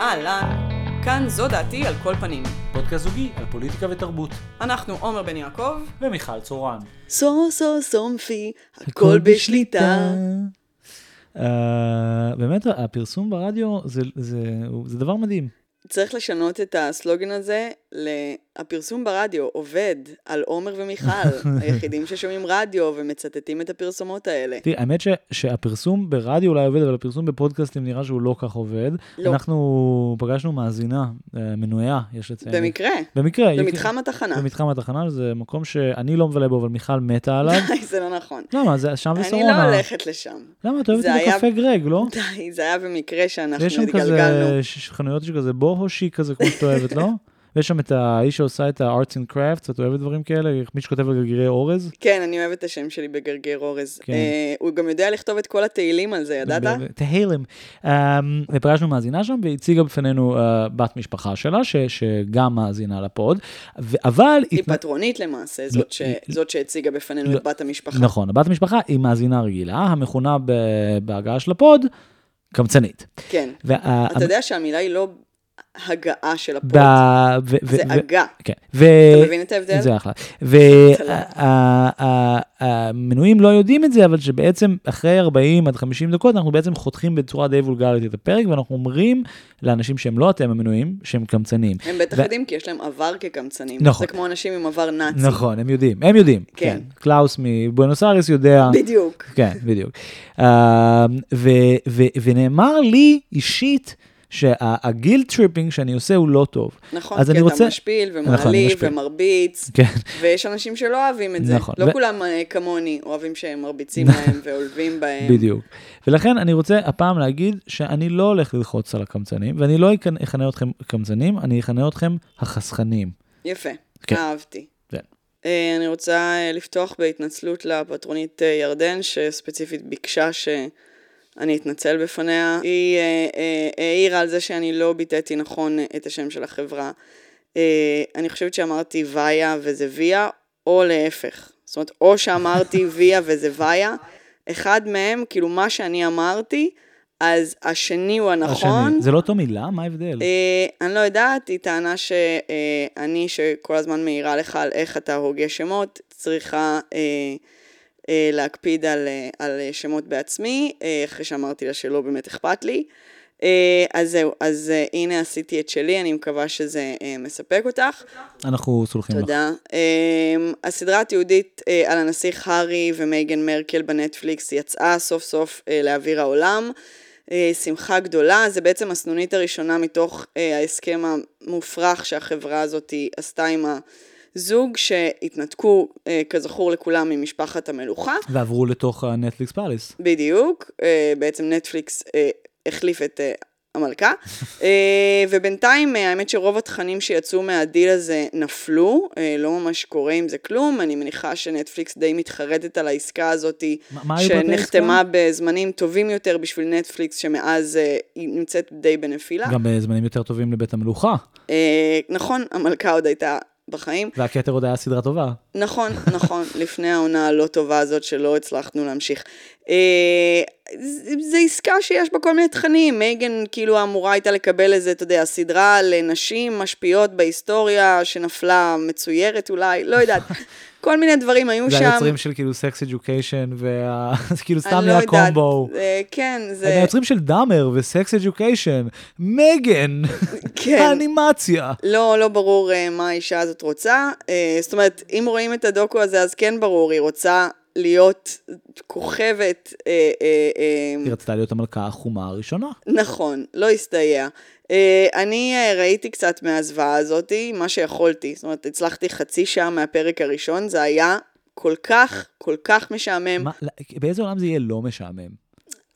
אהלן, כאן זו דעתי על כל פנים. פודקאסט זוגי על פוליטיקה ותרבות. אנחנו עומר בן יעקב, ומיכל צורן. סו סו סומפי, הכל בשליטה. אה, באמת, הפרסום ברדיו זה, זה, זה דבר מדהים. צריך לשנות את הסלוגן הזה ל"הפרסום ברדיו עובד על עומר ומיכל, היחידים ששומעים רדיו ומצטטים את הפרסומות האלה. תראי, האמת ש, שהפרסום ברדיו אולי עובד, אבל הפרסום בפודקאסטים נראה שהוא לא כך עובד. לא. אנחנו פגשנו מאזינה, אה, מנויה, יש לציין. במקרה, במקרה. במתחם התחנה. במתחם התחנה, זה מקום שאני לא מבלה בו, אבל מיכל מתה עליו. די, זה לא נכון. למה? זה שם אני ושרונה. לא הולכת לשם. למה? את אוהבת את הקפה גרג, לא? די, זה היה במקרה שאנחנו יש שם התגלגלנו. כזה חנויות של כזה בוהושי כזה, כמו שאת אוהבת, לא? ויש שם את האיש שעושה את ה-arts and crafts, את אוהבת דברים כאלה? מי שכותב על גרגירי אורז? כן, אני אוהבת את השם שלי בגרגר אורז. כן. אה, הוא גם יודע לכתוב את כל התהילים על זה, ידעת? תהלם. אמ, ופגשנו מאזינה שם, והציגה בפנינו אה, בת משפחה שלה, ש- שגם מאזינה ל pod, אבל... היא התנ- פטרונית למעשה, זאת, ש... זאת שהציגה בפנינו לא. את בת המשפחה. נכון, הבת המשפחה היא מאזינה רגילה, המכונה בהגעה של ה pod, קמצנית. כן. וה- אתה יודע שהמילה היא לא הגעה של ה pod, ב- זה הגה. כן. ו- אתה מבין את ההבדל? זה אחלה. והמנויים לא יודעים את זה, אבל שבעצם אחרי 40 עד 50 דקות אנחנו בעצם חותכים בצורה די וולגרית את הפרק, ואנחנו אומרים לאנשים שהם לא אתם המנויים, שהם קמצנים. הם בטח יודעים כי יש להם עבר כקמצנים. נכון. זה כמו אנשים עם עבר נאצי. נכון, הם יודעים, הם יודעים. כן. כן. קלאוס מבואנוס איירס יודע. בדיוק. כן, בדיוק. ו- ו- ונאמר לי אישית שה guilt tripping שאני עושה הוא לא טוב. נכון, כי אתה רוצה- משפיל נכון, ומעליב משפיל. ומרביץ, כן. ויש אנשים שלא אוהבים את זה. נכון. לא ו- כולם אה, כמוני אוהבים שהם מרביצים להם ועולבים בהם. בדיוק. ולכן אני רוצה הפעם להגיד שאני לא הולך ללחוץ על הקמצנים, ואני לא אכנ- אכנה אתכם קמצנים, אני אכנה אתכם החסכנים. יפה, כן. אהבתי. כן. אה, אני רוצה אה, לפתוח בהתנצלות לפטרונית ירדן, שספציפית ביקשה שאני אתנצל בפניה. היא אה, אה, העירה על זה שאני לא ביטאתי נכון אה, את השם של החברה. אה, אני חושבת שאמרתי ויה וזה ויה, או להפך. זאת אומרת, או שאמרתי ויה וזה ויה, אחד מהם, כאילו מה שאני אמרתי, אז השני הוא הנכון. השני. זה לא אותו מילה? מה ההבדל? אה, אני לא יודעת, היא טענה שאני, שכל הזמן מעירה לך על איך אתה הוגה שמות, צריכה אה, אה, להקפיד על, אה, על שמות בעצמי, אה, אחרי שאמרתי לה שלא באמת אכפת לי. אה, אז זהו, אז אה, הנה עשיתי את שלי, אני מקווה שזה אה, מספק אותך. אנחנו סולחים לך. תודה. הסדרה התיעודית על הנסיך הארי ומייגן מרקל בנטפליקס יצאה סוף סוף לאוויר העולם. שמחה גדולה, זה בעצם הסנונית הראשונה מתוך ההסכם המופרך שהחברה הזאת עשתה עם הזוג שהתנתקו, אה, כזכור לכולם, ממשפחת המלוכה. ועברו לתוך ה Netflix palace. בדיוק, אה, בעצם נטפליקס אה, החליף את אה, המלכה, אה, ובינתיים אה, האמת שרוב התכנים שיצאו מהדיל הזה נפלו, אה, לא ממש קורה עם זה כלום, אני מניחה שנטפליקס די מתחרטת על העסקה הזאת, שנחתמה בזמנים טובים יותר בשביל נטפליקס, שמאז אה, היא נמצאת די בנפילה. גם בזמנים יותר טובים לבית המלוכה. אה, נכון, המלכה עוד הייתה בחיים. והכתר עוד היה סדרה טובה. נכון, נכון, לפני העונה הלא טובה הזאת שלא הצלחנו להמשיך. אה, ז- זו עסקה שיש בה כל מיני תכנים, מייגן כאילו אמורה הייתה לקבל איזה, אתה יודע, סדרה לנשים משפיעות בהיסטוריה שנפלה מצוירת אולי, לא יודעת. כל מיני דברים היו זה שם. היוצרים של כאילו סקס אדיוקיישן, וכאילו סתם אני לא. קומבו. אה, כן, זה... זה... היוצרים של דאמר וסקס אדיוקיישן, מגן, כן. האנימציה. לא, לא ברור uh, מה האישה הזאת רוצה. זאת אומרת, אם רואים את הדוקו הזה, אז כן ברור, היא רוצה להיות כוכבת, uh, uh, uh, היא רצתה להיות המלכה החומה הראשונה. נכון, לא הסתייע. Uh, אני uh, ראיתי קצת מהזוועה הזאתי, מה שיכולתי. זאת אומרת, הצלחתי חצי שעה מהפרק הראשון, זה היה כל כך, כל כך משעמם. מה, באיזה עולם זה יהיה לא משעמם?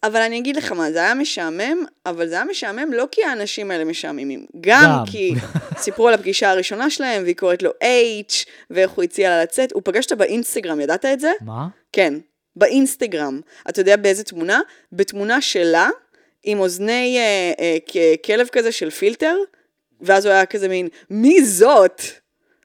אבל אני אגיד לך מה, זה היה משעמם, אבל זה היה משעמם לא כי האנשים האלה משעממים, גם, גם. כי סיפרו על הפגישה הראשונה שלהם, והיא קוראת לו H, ואיך הוא הציע לה לצאת. הוא פגש אותה באינסטגרם, ידעת את זה? מה? כן, באינסטגרם. אתה יודע באיזה תמונה? בתמונה שלה, עם אוזני אה, אה, כלב כזה של פילטר, ואז הוא היה כזה מין, מי זאת?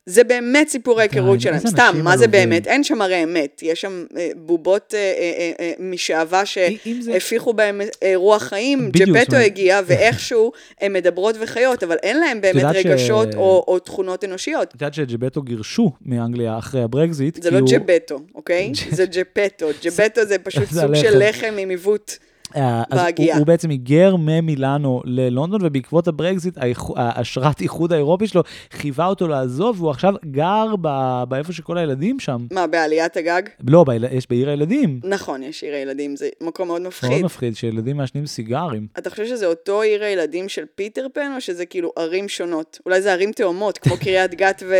זה באמת סיפור ההיכרות די, שלהם. סתם, מה זה. באמת? אין שם הרי אמת. יש שם אה, בובות אה, אה, משעווה שהפיחו בהם רוח חיים. ג'פטו הגיע, ואיכשהו הן מדברות וחיות, אבל אין להם באמת רגשות או תכונות אנושיות. את יודעת שג'בטו גירשו מאנגליה אחרי הברקזיט. זה לא ג'בטו, אוקיי? זה ג'פטו. ג'בטו זה פשוט סוג של. לחם עם עיוות. אה, אז הוא. הוא בעצם היגר ממילאנו ללונדון, ובעקבות הברקזיט, האיחו- האשרת איחוד האירופי שלו חייבה אותו לעזוב, והוא עכשיו גר ב- באיפה שכל הילדים שם. מה, בעליית הגג? לא, ביל... יש בעיר הילדים. נכון, יש עיר הילדים, זה מקום מאוד מאוד מפחיד. מפחיד שילדים מעשנים סיגרים. אתה חושב שזה אותו עיר הילדים של פיטר פן, או שזה כאילו ערים שונות? אולי זה ערים תאומות, כמו קריית גת ו...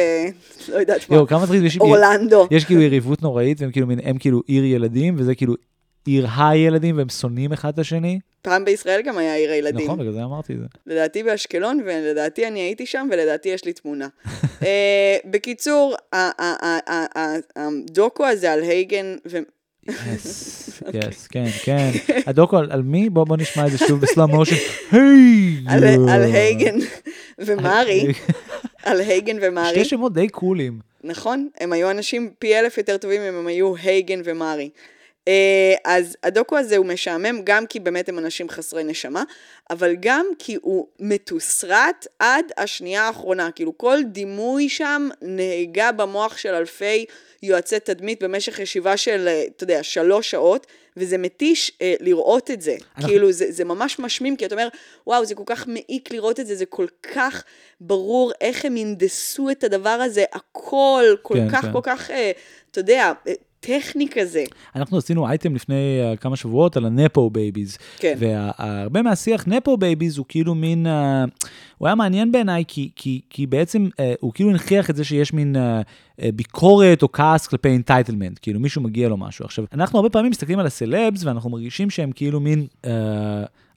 לא יודעת מה, יואו, כמה מצחיק, יש, אורלנדו. יש כאילו יריבות נוראית, והם כאילו, הם כאילו עיר ילדים, וזה כאילו עיר הילדים, והם שונאים אחד את השני. פעם בישראל גם היה עיר הילדים. נכון, בגלל זה אמרתי את זה. לדעתי באשקלון, ולדעתי אני הייתי שם, ולדעתי יש לי תמונה. אה, בקיצור, הדוקו הזה על הייגן, ו... יס, יס, כן, כן. הדוקו על מי? בוא בוא נשמע את זה שוב בסלאם מושן. היי! על, על הייגן ומרי, על הייגן ומרי. שתי שמות די קולים. נכון, הם היו אנשים פי אלף יותר טובים אם הם היו הייגן ומרי. אה, אז הדוקו הזה הוא משעמם גם כי באמת הם אנשים חסרי נשמה, אבל גם כי הוא מתוסרט עד השנייה האחרונה. כאילו כל דימוי שם נהגה במוח של אלפי יועצי תדמית במשך ישיבה של, אה, אתה יודע, שלוש שעות, וזה מתיש אה, לראות את זה. אנחנו- כאילו זה, זה ממש משמים, כי אתה אומר, וואו, זה כל כך מעיק לראות את זה, זה כל כך ברור איך הם הנדסו את הדבר הזה, הכל כל כן, כך, כן. כל כך, אה, אתה יודע, אה, טכני כזה. אנחנו עשינו אייטם לפני אה, כמה שבועות על ה nepo babies. כן. והרבה מהשיח nepo babies הוא כאילו מין, אה, הוא היה מעניין בעיניי כי, כי, כי בעצם אה, הוא כאילו הנכיח את זה שיש מין אה, אה, ביקורת או כעס כלפי entitlement, כאילו מישהו מגיע לו משהו. עכשיו, אנחנו הרבה פעמים מסתכלים על הסלבס ואנחנו מרגישים שהם כאילו מין... אה,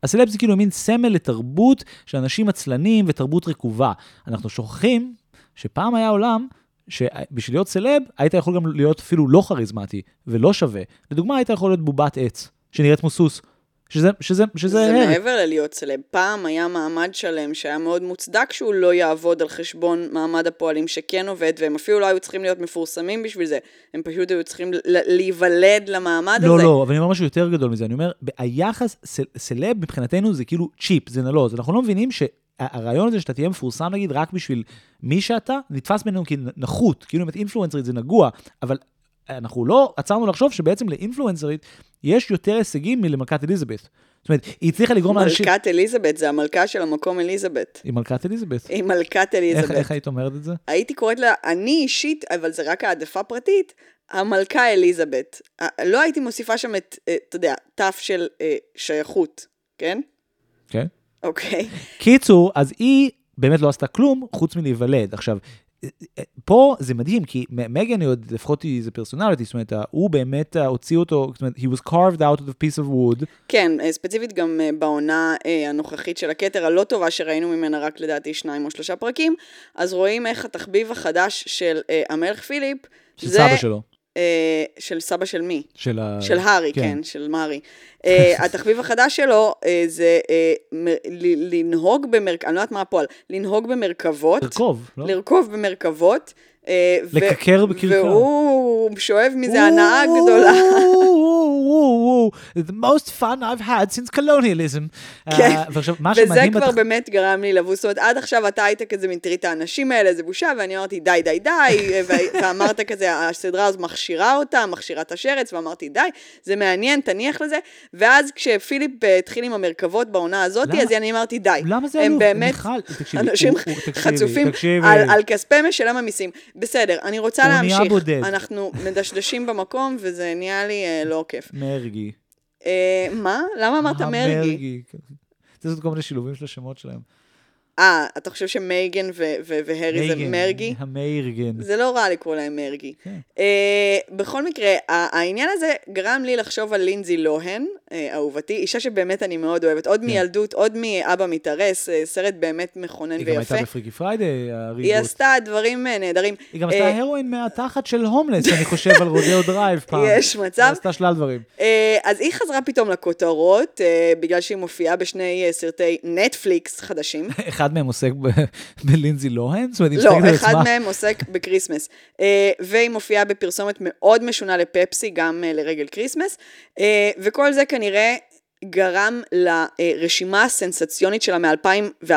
הסלבס זה כאילו מין סמל לתרבות של אנשים עצלנים ותרבות רקובה. אנחנו שוכחים שפעם היה עולם שבשביל להיות סלב, היית יכול גם להיות אפילו לא כריזמטי ולא שווה. לדוגמה, היית יכול להיות בובת עץ, שנראית כמו סוס. שזה, שזה, שזה זה הרג. מעבר ללהיות סלב. פעם היה מעמד שלם שהיה מאוד מוצדק שהוא לא יעבוד על חשבון מעמד הפועלים שכן עובד, והם אפילו לא היו צריכים להיות מפורסמים בשביל זה. הם פשוט היו צריכים להיוולד למעמד לא, הזה. לא, אבל אני אומר משהו יותר גדול מזה. אני אומר, היחס, סל, סלב מבחינתנו זה כאילו צ'יפ, זה נלוז. אנחנו לא מבינים שהרעיון הזה שאתה תהיה מפורסם נגיד רק בשביל מי שאתה, נתפס בינינו כנחות. כאילו אם את אינפלואנסרית זה נגוע, אבל אנחנו לא עצרנו לחשוב שבעצם לאינפלואנסרית יש יותר הישגים מלמלכת אליזבת. זאת אומרת, היא הצליחה לגרום לאנשים... מלכת אליזבת, זה המלכה של המקום אליזבת. היא מלכת אליזבת. היא מלכת איך, אליזבת. איך היית אומרת את זה? הייתי קוראת לה, אני אישית, אבל זה רק העדפה פרטית, המלכה אליזבת. ה- לא הייתי מוסיפה שם את, אה, אתה יודע, תף של אה, שייכות, כן? כן. אוקיי. קיצור, אז היא באמת לא עשתה כלום חוץ מלהיוולד. עכשיו, פה זה מדהים, כי מגן עוד, לפחות היא זה פרסונליטי, זאת אומרת, הוא באמת הוציא אותו, זאת אומרת, he was carved out of a piece of wood. כן, אה, ספציפית גם אה, בעונה אה, הנוכחית של הכתר הלא טובה שראינו ממנה רק לדעתי שניים או שלושה פרקים, אז רואים איך התחביב החדש של המלך פיליפ, של זה... סבא שלו. אה, של סבא של מי? של ה... של הארי, כן. כן, של מארי. Uh, התחביב החדש שלו uh, זה uh, מ- ל- לנהוג במרכבות, אני לא יודעת מה הפועל, לנהוג במרכבות, לרכוב, לא? לרכוב במרכבות. ו- לקקר בקרקר. והוא שואב מזה הנאה גדולה. The most fun I've had since colonialism. כן. אה, וזה. כבר באמת גרם לי לבוס, זאת אומרת, עד עכשיו אתה היית כזה מין, תראי את האנשים האלה, זה בושה, ואני אמרתי, די, די, די, ואמרת כזה, הסדרה הזו מכשירה אותה, מכשירה את השרץ, ואמרתי, די, זה מעניין, תניח לזה, ואז כשפיליפ אה, התחיל עם המרכבות בעונה הזאת? אז אני אמרתי, די, למה זה הם עלוב? באמת מיכל, תקשיבי, אנשים חצופים על כספי משלם המיסים. בסדר, אני רוצה הוא נהיה להמשיך. בודד. אנחנו מדשדשים במקום, וזה נהיה לי אה, לא כיף. מרגי. אה, מה? למה אמרת מרגי? המרגי. צריך לעשות כל מיני שילובים של השמות שלהם. אה, אתה חושב שמייגן ו- ו- והרי זה מרגי? המיירגן. זה לא רע לקרוא להם מרגי. כן. אה, בכל מקרה, העניין הזה גרם לי לחשוב על לינזי לוהן, אה, אהובתי, אישה שבאמת אני מאוד אוהבת, עוד מילדות, עוד מאבא מתארס, אה, סרט באמת מכונן כן. היא גם ויפה. הייתה בפריקי פריידי, הריבוט. היא עשתה דברים נהדרים. היא גם עשתה הרואין מהתחת של הומלס, אני חושב, על רודאו דרייב פעם. יש מצב. היא עשתה שלל דברים. אז היא חזרה פתאום לכותרות, בגלל שהיא מופיעה בשני סרטי נטפליקס חדשים. אחד אחד מהם עוסק בלינזי לוהן? זאת אומרת, היא לא, מסתכלת על אחד עצמה- מהם עוסק ב Christmas. אה, והיא מופיעה בפרסומת מאוד משונה לפפסי, גם אה, לרגל Christmas. אה, וכל זה כנראה גרם לרשימה הסנסציונית שלה מ-2014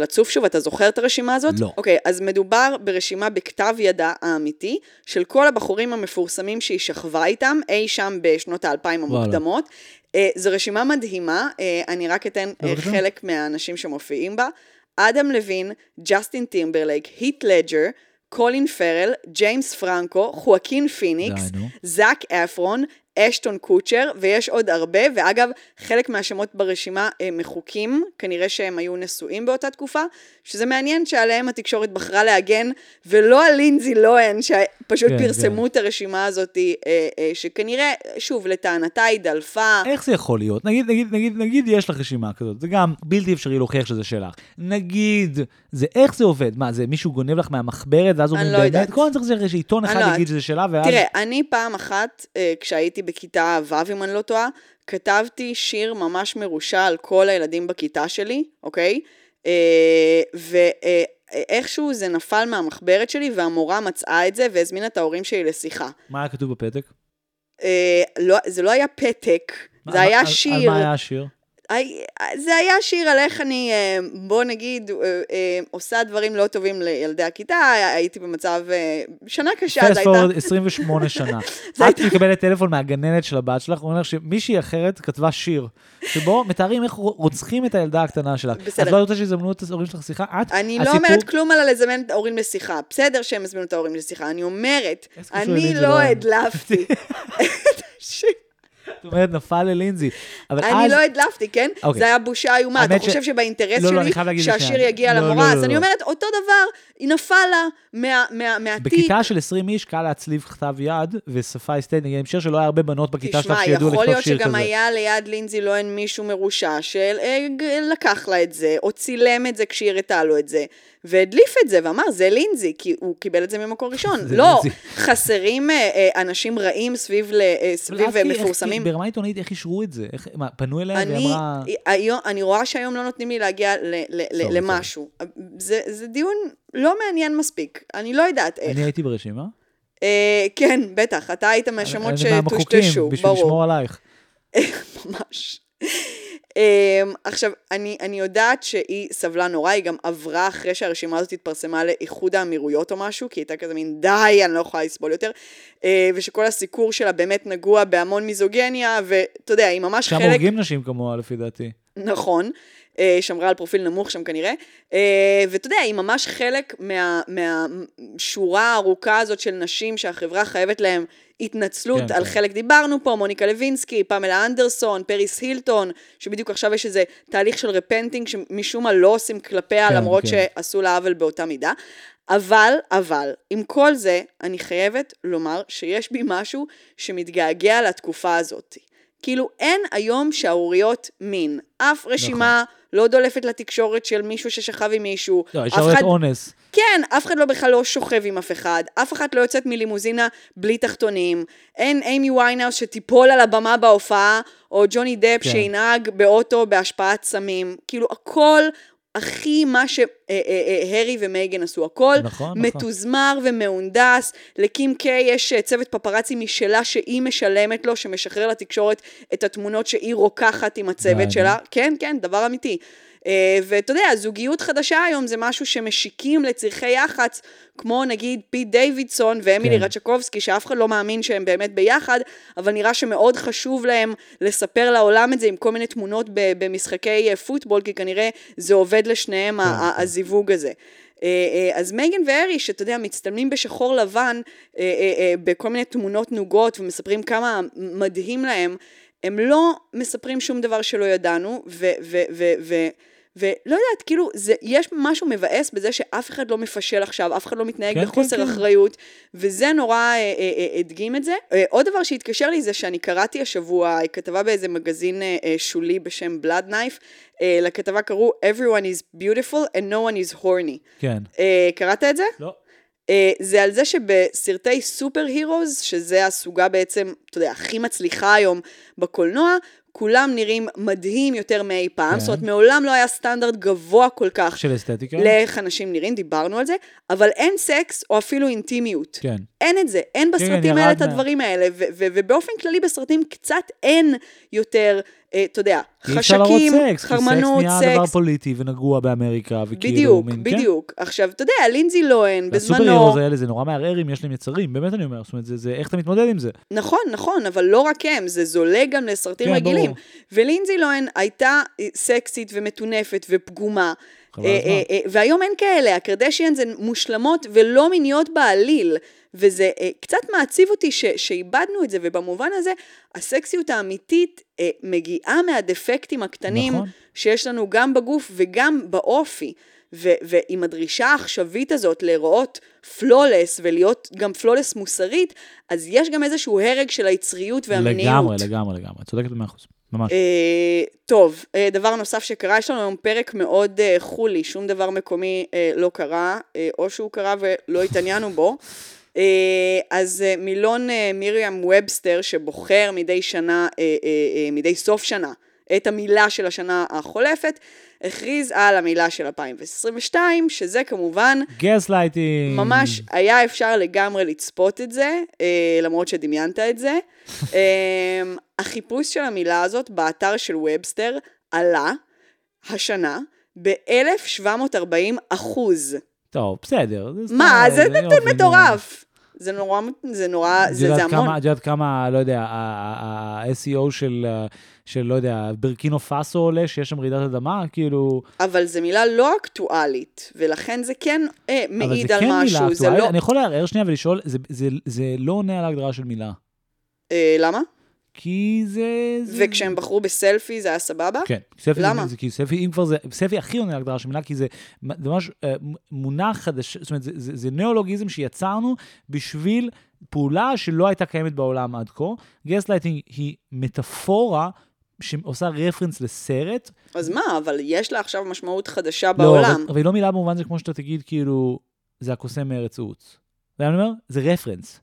לצוף שוב, אתה זוכר את הרשימה הזאת? לא. אוקיי, אז מדובר ברשימה בכתב ידה האמיתי, של כל הבחורים המפורסמים שהיא שכבה איתם, אי שם בשנות האלפיים. המוקדמות. אה, זו רשימה מדהימה, אה, אני רק אתן בבקשה. חלק מהאנשים שמופיעים בה. אדם לוין, ג'סטין טימברלייק, הית' לדג'ר, קולין פארל, ג'יימס פרנקו, חואקין פיניקס. זאק אפרון, אשטון קוצ'ר, ויש עוד הרבה, ואגב, חלק מהשמות ברשימה הם מחוקים, כנראה שהם היו נשואים באותה תקופה, שזה מעניין שעליהם התקשורת בחרה להגן, ולא על לינזי לוהן, שפשוט כן, פרסמו את הרשימה הזאת, אה, אה, שכנראה, שוב, לטענתה היא דלפה. איך זה יכול להיות? נגיד, נגיד, נגיד, נגיד יש לך רשימה כזאת, זה גם בלתי אפשרי להוכיח שזה שלך. נגיד, זה איך זה עובד? מה, זה מישהו גונב לך מהמחברת, ואז אומרים לא באמת, יודעת. כל הזמן צריך שעיתון אחד לא יגיד יודעת. שזה שלה, ואז... תראה, אני פעם אחת, אה, כשהייתי בכיתה ו', אם אני לא טועה, כתבתי שיר ממש מרושע על כל הילדים בכיתה שלי, אוקיי? ואיכשהו זה נפל מהמחברת שלי, והמורה מצאה את זה והזמינה את ההורים שלי לשיחה. מה היה כתוב בפתק? אה, לא, זה לא היה פתק, זה היה על- שיר. על מה היה השיר? זה היה שיר על איך אני, אה, בוא נגיד, אה, אה, עושה דברים לא טובים לילדי הכיתה, הייתי במצב, שנה קשה, פורד הייתה... 28 שנה. זה את מקבלת טלפון מהגננת של הבת שלך, הוא אומר שמישהי אחרת כתבה שיר, שבו מתארים איך רוצחים את הילדה הקטנה שלך. בסדר. את לא רוצה שיזמנו את ההורים שלך שיחה? את, אני לא אומרת כלום על לזמן את ההורים לשיחה. בסדר שהם יזמינו את ההורים לשיחה. אני אומרת, זה אני לא? הדלפתי. את אומרת, נפל ללינזי. אני. לא הדלפתי, כן? אוקיי. זה היה בושה איומה. אתה חושב שבאינטרס לא, לא, שלי שהשיר. יגיע לא, לא, למורה? לא, אז לא. אני אומרת, אותו דבר, היא נפל לה מה- מה- מהתיק. בכיתה של 20 איש קל להצליב כתב יד ושפה אסתטית, אני משער שלא היה הרבה בנות בכיתה שלך תשמע, שידעו יכול לכתוב להיות שיר כזה. שגם היה ליד לינזי לוהן מישהו מרושע שלקח לה את זה, או צילם את זה כשהיא הראתה לו את זה, והדליף את זה, ואמר, זה לינזי, כי הוא קיבל את זה ממקור ראשון. לא. חסרים אה, אה, אנשים רעים סביב אה, אה, מפורסמים. ברמה עיתונאית, איך אישרו את זה? איך, מה, פנו אליה אני, ואמרה... היום, אני רואה שהיום לא נותנים לי להגיע ל, ל, ל, סורי, למשהו. זה, זה דיון לא מעניין מספיק, אני לא יודעת איך. אני הייתי ברשימה. אה, כן, בטח, אתה היית מהשמות אני מהמחוקים, שטושטשו, בשביל ברור. לשמור עלייך. ממש. Um, עכשיו, אני, אני יודעת שהיא סבלה נורא, היא גם עברה אחרי שהרשימה הזאת התפרסמה לאיחוד האמירויות או משהו, כי היא הייתה כזה מין די, אני לא יכולה לסבול יותר, uh, ושכל הסיקור שלה באמת נגוע בהמון מיזוגניה, ואתה יודע, היא ממש שם חלק... הורגים נשים כמוה, לפי דעתי. נכון, אה, שמרה על פרופיל נמוך שם כנראה, אה, ואתה יודע, היא ממש חלק מה, מהשורה הארוכה הזאת של נשים שהחברה חייבת להם התנצלות כן, על כן. חלק דיברנו פה, מוניקה לוינסקי, פמלה אנדרסון, פריס הילטון, שבדיוק עכשיו יש איזה תהליך של repenting שמשום מה לא עושים כלפיה, כן, למרות כן. שעשו לה עוול באותה מידה. אבל, אבל, עם כל זה, אני חייבת לומר שיש בי משהו שמתגעגע לתקופה הזאת. כאילו, אין היום שערוריות מין. אף רשימה לא דולפת לתקשורת של מישהו ששכב עם מישהו. לא, יש הרבה אונס. כן, אף אחד לא בכלל לא שוכב עם אף אחד, אף אחת לא יוצאת מלימוזינה בלי תחתונים, אין איימי ויינהאוס שתיפול על הבמה בהופעה, או ג'וני דפ כן. שינהג באוטו בהשפעת סמים, כאילו הכל הכי מה שהרי ומייגן עשו, הכל נכון, נכון. מתוזמר ומהונדס, לקים קיי יש אה, צוות פפרצי משלה שהיא משלמת לו, שמשחרר לתקשורת את התמונות שהיא רוקחת עם הצוות. שלה, כן, כן, דבר אמיתי. אה, ואתה יודע, זוגיות חדשה היום זה משהו שמשיקים לצרכי יח"צ, כמו נגיד פיט דיווידסון ואמילי כן. רטאייקובסקי, שאף אחד לא מאמין שהם באמת ביחד, אבל נראה שמאוד חשוב להם לספר לעולם את זה עם כל מיני תמונות במשחקי אה, פוטבול, כי כנראה זה עובד לשניהם, ה- כן. הזיווג הזה. אה, אז מייגן והארי, שאתה יודע, מצטלמים בשחור לבן בכל מיני תמונות נוגות ומספרים כמה מדהים להם, הם לא מספרים שום דבר שלא ידענו, ו... ו, ו, ו ולא יודעת, כאילו, זה, יש משהו מבאס בזה שאף אחד לא מפשל עכשיו, אף אחד לא מתנהג כן, בחוסר כן, כן. אחריות, וזה נורא אה, אה, אה, הדגים את זה. אה, עוד דבר שהתקשר לי זה שאני קראתי השבוע כתבה באיזה מגזין אה, אה, שולי בשם Blood Knife, אה, לכתבה קראו Everyone is beautiful and no one is horny. כן. אה, קראת את זה? לא. אה, זה על זה שבסרטי סופר הירוז, שזה הסוגה בעצם, אתה יודע, הכי מצליחה היום בקולנוע, כולם נראים מדהים יותר מאי פעם, כן. זאת אומרת, מעולם לא היה סטנדרט גבוה כל כך של אסתטיקה? לאיך אנשים נראים, דיברנו על זה, אבל אין סקס או אפילו אינטימיות. כן. אין את זה, אין בסרטים ירד האלה את הדברים האלה, ובאופן כללי בסרטים קצת אין יותר, אתה יודע, חשקים, סקס, כי חרמנות, סקס נהיה דבר. פוליטי ונגוע באמריקה, וכאילו... בדיוק, מין- כן? בדיוק. עכשיו, אתה יודע, לינזי לוהן, בזמנו, הירוס האלה זה נורא מערער אם יש להם יצרים, באמת אני אומר, זאת אומרת, זה, זה איך אתה מתמודד עם זה. נכון, נכון, אבל לא רק הם, זה זולג גם לסרטים כן, רגילים. ברור. ולינזי לוהן הייתה אה, סקסית ומטונפת ופגומה. אה. אה, אה, והיום אין כאלה, הקרדשיאן זה מושלמות ולא מיניות בעליל. וזה אה, קצת מעציב אותי ש, שאיבדנו את זה, ובמובן הזה, הסקסיות האמיתית אה, מגיעה מהדפקטים הקטנים נכון. שיש לנו גם בגוף וגם באופי. ו- ועם הדרישה העכשווית הזאת להיראות פלולס ולהיות גם פלולס מוסרית, אז יש גם איזשהו הרג של היצריות והמיניות. לגמרי, לגמרי, לגמרי. צודקת במאה אחוז. ממש. אה, טוב, אה, דבר נוסף שקרה, יש לנו היום פרק מאוד אה, חולי, שום דבר מקומי אה, לא קרה, אה, או שהוא קרה ולא התעניינו בו. אה, אז אה, מילון אה, מיריאם ובסטר, שבוחר מדי שנה, מדי סוף שנה, את המילה של השנה החולפת, הכריז על המילה של 2022, שזה כמובן גס לייטינג. ממש היה אפשר לגמרי לצפות את זה, למרות שדמיינת את זה. אה, החיפוש של המילה הזאת באתר של ובסטר עלה השנה ב-1740 אחוז. טוב, בסדר. מה, זה יופי, נתון. מטורף. זה נורא, זה נורא, זה, זה המון. את יודעת כמה, לא יודע, ה-SEO של, אה, של, לא יודע, ברקינו פאסו עולה, שיש שם רעידת אדמה, כאילו... אבל זו מילה לא אקטואלית, ולכן זה כן אה, אבל מעיד זה על כן מילה משהו, זה אקטואלית. לא... אני יכול לערער שנייה ולשאול, זה- זה- זה לא עונה על ההגדרה של מילה. אה, למה? כי זה... זה- וכשהם בחרו בסלפי זה היה סבבה? כן, סלפי למה? זה, כי סלפי, אם כבר זה, סלפי הכי עונה להגדרה של מילה, כי זה זה ממש אה, מונח חדש, זאת אומרת, זה, זה, זה ניאולוגיזם שיצרנו בשביל פעולה שלא הייתה קיימת בעולם עד כה. גסלייטינג היא מטאפורה שעושה רפרנס לסרט. אז מה, אבל יש לה עכשיו משמעות חדשה לא, בעולם. אבל, אבל היא לא מילה במובן זה כמו שאתה תגיד, כאילו, זה הקוסם מארץ עוץ. אתה אומר? זה רפרנס.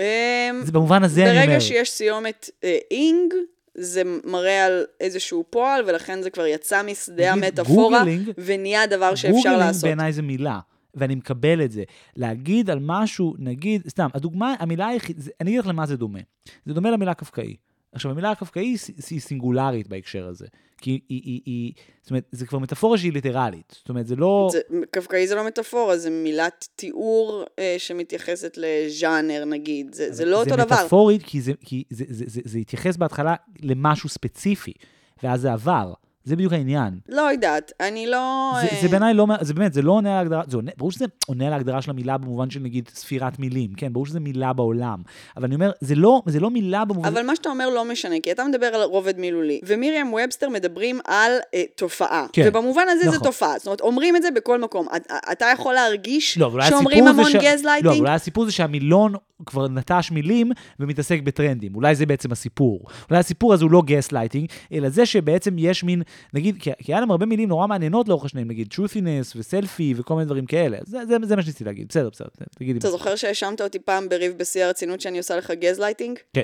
אמ, זה במובן הזה אני אומר. ברגע שיש סיומת אה, ing, זה מראה על איזשהו פועל, ולכן זה כבר יצא משדה המטאפורה, googling- ונהיה דבר שאפשר googling לעשות. בעיניי זה מילה, ואני מקבל את זה. להגיד על משהו, נגיד, סתם, הדוגמה, המילה היחידה, אני אגיד לך למה זה דומה. זה דומה למילה קפקאי. עכשיו, המילה הקפקאי היא, היא סינגולרית בהקשר הזה. כי היא, היא, היא, היא, זאת אומרת, זה כבר מטאפורה שהיא ליטרלית. זאת אומרת, זה לא... זה, קפקאי זה לא מטאפורה, זה מילת תיאור אה, שמתייחסת לז'אנר נגיד, זה, זה לא אותו דבר. זה מטאפורית, כי, זה, כי זה, זה, זה, זה התייחס בהתחלה למשהו ספציפי, ואז זה עבר. זה בדיוק העניין. לא יודעת, אני לא... זה, אה, זה בעיניי לא, זה באמת, זה לא עונה על ההגדרה, זה עונה, ברור שזה עונה על ההגדרה של המילה במובן של נגיד ספירת מילים, כן, ברור שזה מילה בעולם, אבל אני אומר, זה לא, זה לא מילה במובן, אבל מה שאתה אומר לא משנה, כי אתה מדבר על רובד מילולי, ומיריאם ובסטר מדברים על אה, תופעה. כן, ובמובן הזה נכון. זה תופעה. זאת אומרת, אומרים את זה בכל מקום. אתה, אתה יכול להרגיש לא, שאומרים המון ש... לא, גזלייטינג? אבל אולי הסיפור זה שהמילון כבר נטש מילים ומתעסק בטרנדים, אולי זה בעצם הסיפור. אולי הסיפור הזה הוא לא גס לייטינג, אלא זה שבעצם יש מין, נגיד, כי, כי היה להם הרבה מילים נורא מעניינות לאורך השנים, נגיד truthiness וסלפי וכל מיני דברים כאלה, זה, זה, זה מה שניסיתי להגיד, בסדר, בסדר, תגידי. אתה זוכר שהאשמת אותי פעם בריב בשיא הרצינות שאני עושה לך גזלייטינג? כן.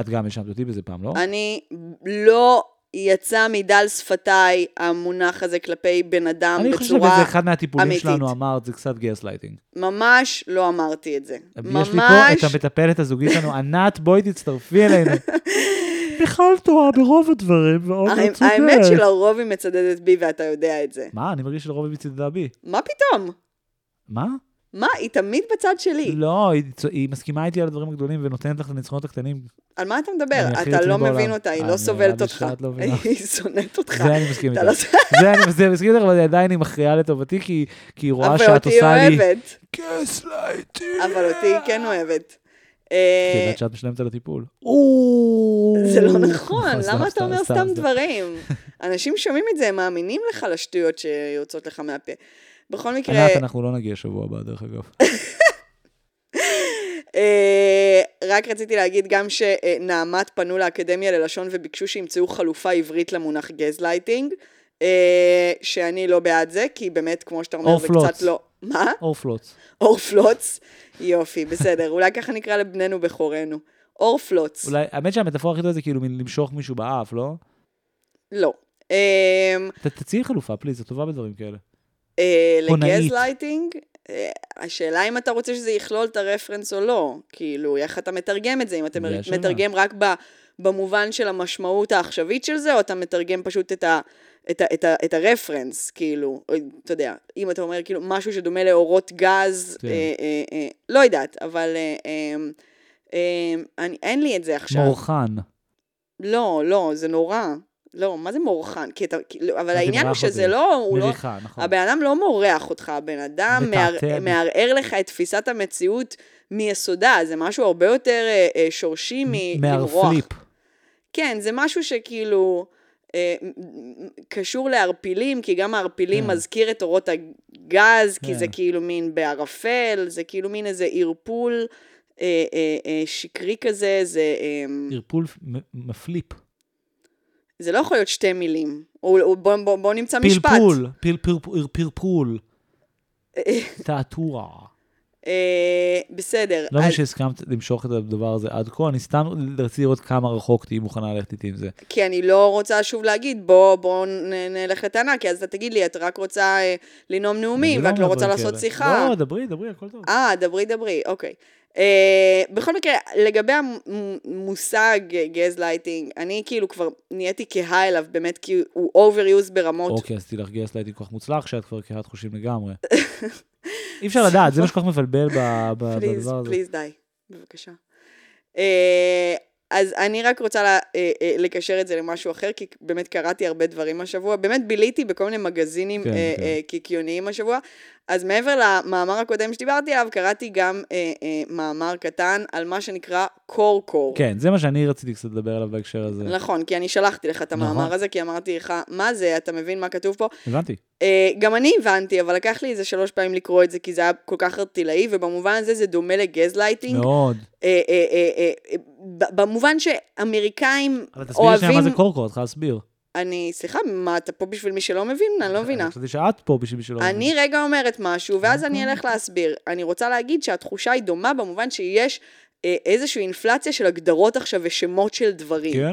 את גם האשמת אותי בזה פעם, לא? אני לא יצא מדל שפתיי המונח הזה כלפי בן אדם אני חושב בצורה שזה אחד מהטיפולים אמיתית. שלנו אמרת, זה קצת גס לייטינג. ממש לא אמרתי את זה. יש לי פה ממש את המטפלת הזוגית שלנו, ענת, בואי תצטרפי אלינו. מיכל טועה ברוב הדברים, ועוד האמת- האמת שלרוב היא מצדדת בי ואתה יודע את זה. מה, אני מרגיש שלרוב היא מצדדה בי. מה פתאום? מה? מה, היא תמיד בצד שלי. לא, היא, היא מסכימה איתי על הדברים הגדולים ונותנת לך את הניצחונות הקטנים. על מה אתה מדבר? אתה לא בעולם. מבין אותה, היא אה, לא סובלת אותך. לא. היא שונאת אותך. זה אני מסכים איתך. לא- זה אני זה מסכים איתך, אבל עדיין היא מכריעה לטובתי, כי כי היא רואה אבל שאת אותי היא עושה לי... אוהבת. גסלייטינג. אבל אותי היא כן אוהבת. כי אה, יודעת שאת משלמת על הטיפול. זה לא נכון, סתם, למה אתה אומר סתם. דברים? אנשים שומעים את זה, הם מאמינים לך לשטויות שיוצאות לך מהפה. בכל מקרה, ענת, אנחנו לא נגיע שבוע הבא, דרך אגב. אה, רק רציתי להגיד גם שנעמת פנו לאקדמיה ללשון וביקשו שימצאו חלופה עברית למונח גזלייטינג, אה, שאני לא בעד זה, כי באמת, כמו שאתה אומר, זה. קצת לא... מה? אור פלוץ. יופי, בסדר, אולי ככה נקרא לבנינו בכורנו. אור פלוץ. אולי, האמת שהמטאפורה הכי טובה זה כאילו מין למשוך מישהו באף, לא? לא. אמ, תציעי חלופה, please, זה טובה בדברים כאלה. אה. ל gas lighting, אה, השאלה אם אתה רוצה שזה יכלול את ה reference או לא. כאילו, איך אתה מתרגם את זה? אם אתה. מתרגם רק ב, במובן של המשמעות העכשווית של זה, או אתה מתרגם פשוט את ה... את, ה, את, ה, את הרפרנס, כאילו, אתה יודע, אם אתה אומר כאילו משהו שדומה לאורות גז, כן. אה, אה, אה, לא יודעת, אבל אה, אה, אה, אני, אין לי את זה עכשיו. מורחן. לא, לא, זה נורא. לא, מה זה מורחן? כי אתה, כאילו, אבל העניין הוא אותי. שזה לא, הוא לא, מריחה, נכון. הבן אדם לא מורח אותך, הבן אדם מער. מערער לך את תפיסת המציאות מיסודה, זה משהו הרבה יותר אה, אה, שורשי מלמרוח. מהרפליפ. כן, זה משהו שכאילו אה, קשור לערפילים, כי גם הערפילים כן. מזכיר את אורות הגז, כי כן. זה כאילו מין בערפל, זה כאילו מין איזה ערפול אה, אה, אה, שקרי כזה, זה... אה, ערפול מפליפ. זה לא יכול להיות שתי מילים. או, או בוא, בוא, בוא נמצא משפט. פלפול, פל- פל- פרפול. אה, בסדר. לא מבין שהסכמת למשוך את הדבר הזה עד כה, אני סתם רציתי לראות כמה רחוק תהיי מוכנה ללכת איתי עם זה. כי אני לא רוצה שוב להגיד, בוא, בוא נלך לטענה, כי אז אתה תגיד לי, את רק רוצה אה, לנאום נאומים, אני ואת לא רוצה לעשות. שיחה. לא, דברי, דברי, הכל טוב. אה, דברי, דברי, אוקיי. אה, בכל מקרה, לגבי המושג גז לייטינג, אני כאילו כבר נהייתי כהה אליו, באמת, כי הוא overuse ברמות. אוקיי, אז תלך גייס לייטינג כל כך מוצלח, שאת כבר קהת חושים לגמרי. אי אפשר לדעת, זה מה שכל כך מבלבל פליז, בדבר הזה. פליז, די, בבקשה. אז אני רק רוצה לה, אה, אה, לקשר את זה למשהו אחר, כי באמת קראתי הרבה דברים השבוע, באמת ביליתי בכל מיני מגזינים כן, אה, כן. אה, קיקיוניים השבוע, אז מעבר למאמר הקודם שדיברתי עליו, קראתי גם אה, אה, מאמר קטן על מה שנקרא קור-קור. כן, זה מה שאני רציתי קצת לדבר עליו בהקשר הזה. נכון, כי אני שלחתי לך את המאמר נכון. הזה, כי אמרתי לך, מה זה, אתה מבין מה כתוב פה? הבנתי. אה, גם אני הבנתי, אבל לקח לי איזה שלוש פעמים לקרוא את זה, כי זה היה כל כך ערטילאי, ובמובן הזה זה דומה לגז לייטינג. מאוד. אה, אה, אה, אה, במובן שאמריקאים אבל תסבירי שנייה אוהבים... מה זה corecore, את צריכה להסביר. אני, סליחה, מה, אתה פה בשביל מי שלא מבין? אני לא מבינה. חשבתי שאת פה בשביל שלא... אני רגע אומרת משהו, ואז אני אוקיי. אלך להסביר. אני רוצה להגיד שהתחושה היא דומה במובן שיש אה, איזושהי אינפלציה של הגדרות עכשיו ושמות של דברים. כן?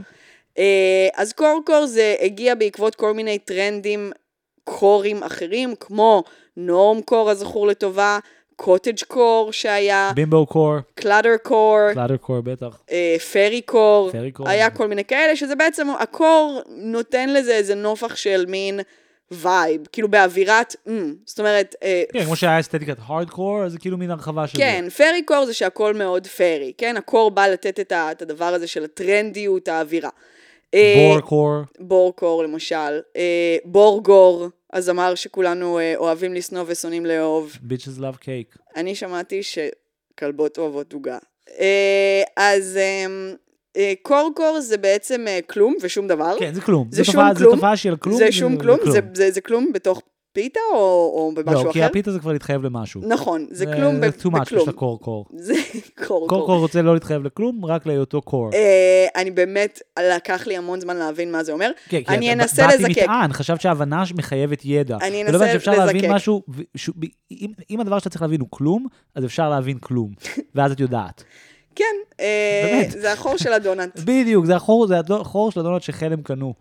אה, אז corecore זה הגיע בעקבות כל מיני טרנדים core-ים אחרים, כמו normcore הזכור לטובה, cottagecore שהיה, bimbocore, cluttercore, clutter core בטח. fairycore, fairycore. היה כל מיני כאלה, שזה בעצם, ה core נותן לזה איזה נופח של מין vibe, כאילו באווירת, ממ, זאת אומרת, אה, כן, כמו שהיה אסתטיקת הארדקור, אז זה כאילו מין הרחבה של זה. כן, fairycore זה שהכל מאוד fairy, כן? ה core בא לתת את, ה, את הדבר הזה של הטרנדיות, האווירה. אה, בור קור. בור קור למשל, אה, בור גור, הזמר שכולנו אה, אוהבים לשנוא ושונאים לאהוב. ביצ'ס לאב קייק. אני שמעתי שכלבות אוהבות עוגה. אה, אז אה, אה, קור קור זה בעצם כלום ושום דבר. כן, זה כלום. זה זו שום תופעה- זו כלום. תופעה של כלום. זה שום כלום, זה, זה, זה כלום בתוך פיתה או, או במשהו לא, אחר? כי הפיתה זה כבר להתחייב למשהו. נכון, זה כלום זה ב- too much בכלום. בשביל הקור קור. זה קור קור קור. קור רוצה לא להתחייב לכלום, רק להיותו קור. אה, אני באמת, לקח לי המון זמן להבין מה זה אומר. כן, כי אני אנסה באתי לזקק. מטען, חשבת שההבנה מחייבת ידע. אני ולא הבנת אנסה שאפשר להבין לזקק. משהו, ש- אם- אם הדבר שאתה צריך להבין הוא כלום, אז אפשר להבין כלום. ואז את יודעת. כן, אה. זה החור של הדונלד. בדיוק, זה החור, זה החור של הדונלד שחלם קנו.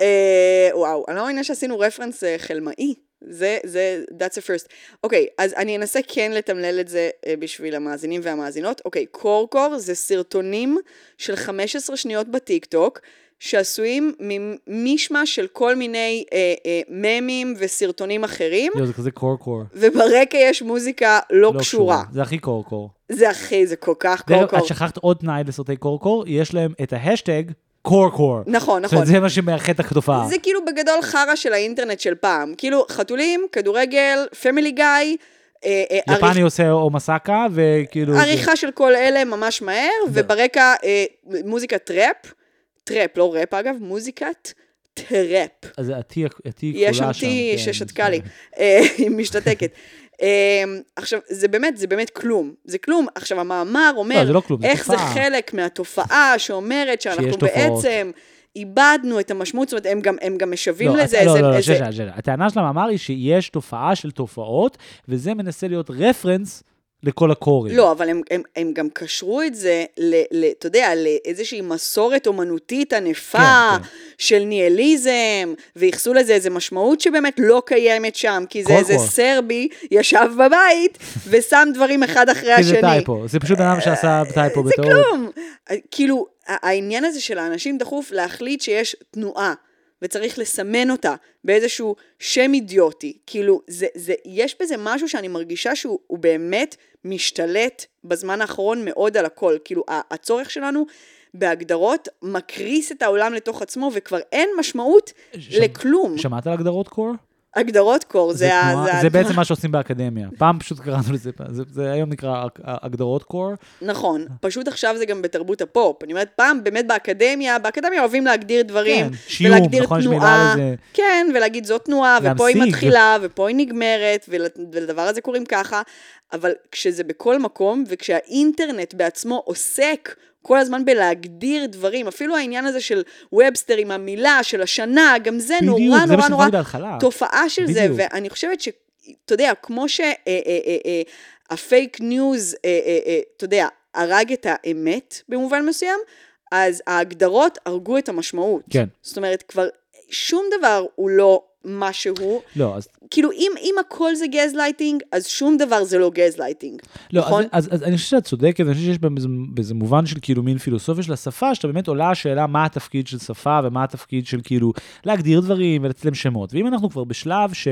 אה, וואו, אני לא מאמינה שעשינו רפרנס אה, חלמאי. זה, זה, that's a first. אוקיי, אז אני אנסה כן לתמלל את זה אה, בשביל המאזינים והמאזינות. אוקיי, corecore זה סרטונים של 15 שניות בטיקטוק, שעשויים ממישמש של כל מיני אה, אה, ממים וסרטונים אחרים, יואו, זה כזה corecore. וברקע יש מוזיקה לא, קשורה. זה הכי corecore. זה הכי, זה כל כך corecore. את שכחת עוד תנאי לסרטי corecore, יש להם את ההאשטג corecore. נכון, זאת נכון. אומרת, זה מה שמאחד את התופעה. זה כאילו בגדול חרא של האינטרנט של פעם. כאילו, חתולים, כדורגל, פמילי גיא, אה, אה, יפני עושה אומסקה, וכאילו... עריכה של כל אלה ממש מהר, וברקע אה, מוזיקה טראפ, טראפ, לא ראפ אגב, מוזיקת טראפ. אז הטי הטי יש שם כולה טי כן, ששתקה לי, היא משתתקת. אה, עכשיו, זה באמת, זה באמת כלום. זה כלום. עכשיו, המאמר אומר, לא, זה לא כלום, זה איך זה תופעה. חלק מהתופעה שאומרת שאנחנו. בעצם איבדנו את המשמעות, זאת אומרת, הם גם, הם גם משווים לא, לזה אתה- איזה... לא, לא, לא, איזה- שנייה, שנייה. הטענה של המאמר היא שיש תופעה של תופעות, וזה מנסה להיות רפרנס לכל הקורים. לא, אבל הם, הם, הם גם קשרו את זה, אתה יודע, לאיזושהי מסורת אומנותית ענפה כן, כן. של ניהליזם, וייחסו לזה איזו משמעות שבאמת לא קיימת שם, כי זה קור איזה קור. סרבי ישב בבית ושם דברים אחד אחרי כי השני. זה טייפו, זה פשוט בן אדם שעשה טייפו זה בטעות. כלום. כאילו, העניין הזה של האנשים דחוף להחליט שיש תנועה, וצריך לסמן אותה באיזשהו שם אידיוטי. כאילו, זה, זה, יש בזה משהו שאני מרגישה שהוא הוא באמת משתלט בזמן האחרון מאוד על הכל. כאילו, הצורך שלנו בהגדרות מקריס את העולם לתוך עצמו, וכבר אין משמעות ש- לכלום. שמעת על הגדרות קור? הגדרות קור, זה, זה, ה- זה, זה בעצם מה שעושים באקדמיה. פעם פשוט קראנו לזה, זה, זה היום נקרא הגדרות קור. נכון, פשוט עכשיו זה גם בתרבות הפופ. אני אומרת, פעם באמת באקדמיה, באקדמיה אוהבים להגדיר דברים, כן, שיום, נכון, יש מילה לזה. כן, ולהגיד זאת תנועה, ופה היא להמשיג. מתחילה, ופה היא נגמרת, ול- ולדבר הזה קוראים ככה, אבל כשזה בכל מקום, וכשהאינטרנט בעצמו עוסק כל הזמן בלהגדיר דברים, אפילו העניין הזה של ובסטר עם המילה, של השנה, גם זה בדיוק, נורא זה נורא נורא. תופעה של זה, בדיוק. ואני חושבת ש... אתה יודע, כמו שה fake news, אה, אתה יודע, הרג את האמת במובן מסוים, אז ההגדרות הרגו את המשמעות. כן. זאת אומרת, כבר שום דבר הוא לא מה שהוא. לא, אז כאילו, אם, אם הכל זה גזלייטינג, אז שום דבר זה לא גזלייטינג. לא, נכון? אז, אז, אז אני חושב שאת צודקת, אני חושב שיש באיזה, באיזה מובן של כאילו מין פילוסופיה של השפה, שאתה באמת עולה השאלה מה התפקיד של שפה ומה התפקיד של כאילו להגדיר דברים ולתת להם שמות. ואם אנחנו כבר בשלב ש,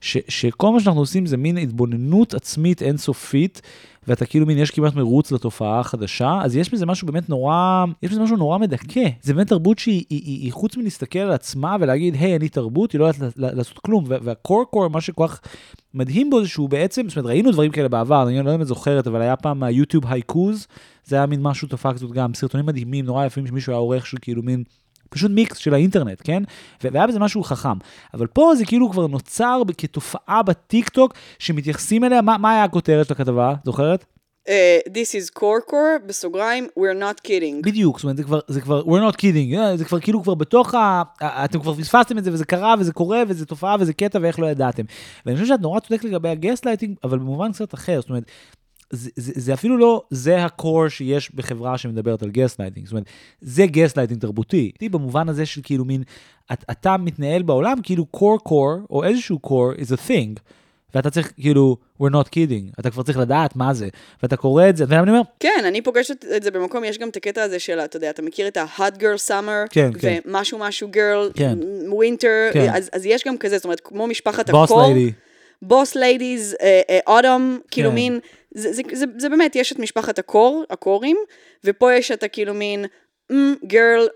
ש, שכל מה שאנחנו עושים זה מין התבוננות עצמית אינסופית, ואתה כאילו מין, יש כמעט מרוץ לתופעה החדשה, אז יש בזה משהו באמת נורא, יש בזה משהו נורא מדכא. זה באמת תרבות שהיא היא, היא, היא חוץ מלהסתכל על עצמה ולהגיד, היי, אני תרבות, היא לא יודעת לעשות כלום. וה- והקור קור, מה שכל כך מדהים בו זה שהוא בעצם, זאת אומרת, ראינו דברים כאלה בעבר, אני לא את זוכרת, אבל היה פעם היוטיוב הייקוז, זה היה מין משהו, תופעה כזאת גם, סרטונים מדהימים, נורא יפים, שמישהו היה עורך של כאילו מין... פשוט מיקס של האינטרנט, כן? והיה בזה משהו חכם. אבל פה זה כאילו כבר נוצר כתופעה בטיק טוק שמתייחסים אליה, מה, מה היה הכותרת של הכתבה? זוכרת? אה, this is corecore, בסוגריים, we're not kidding. בדיוק, זאת אומרת, זה כבר, זה כבר, we're not kidding, אה, זה כבר כאילו כבר בתוך ה... ה- אתם כבר פספסתם את זה, וזה קרה, וזה קורה, וזה תופעה, וזה קטע, ואיך לא ידעתם. ואני חושב שאת נורא צודקת לגבי הגסלייטינג, אבל במובן קצת אחר, זאת אומרת, זה, זה, זה אפילו לא, זה ה core שיש בחברה שמדברת על גסלייטינג, זאת אומרת, זה גסלייטינג תרבותי. במובן הזה של כאילו מין, את, אתה מתנהל בעולם כאילו corecore, או איזשהו core is a thing. ואתה צריך, כאילו, we're not kidding, אתה כבר צריך לדעת מה זה, ואתה קורא את זה, אתה יודע מה אני אומר? כן, אני פוגשת את זה במקום, יש גם את הקטע הזה של, אתה יודע, אתה מכיר את ה-hot girl summer, כן, כן. ומשהו משהו girl, כן. winter, כן. אז, אז יש גם כזה, זאת אומרת, כמו משפחת boss ה core, lady. boss ladies, autumn, כאילו כן. מין, זה, זה, זה, זה באמת, יש את משפחת הקור, הקורים, ופה יש את הכאילו מין, גרל,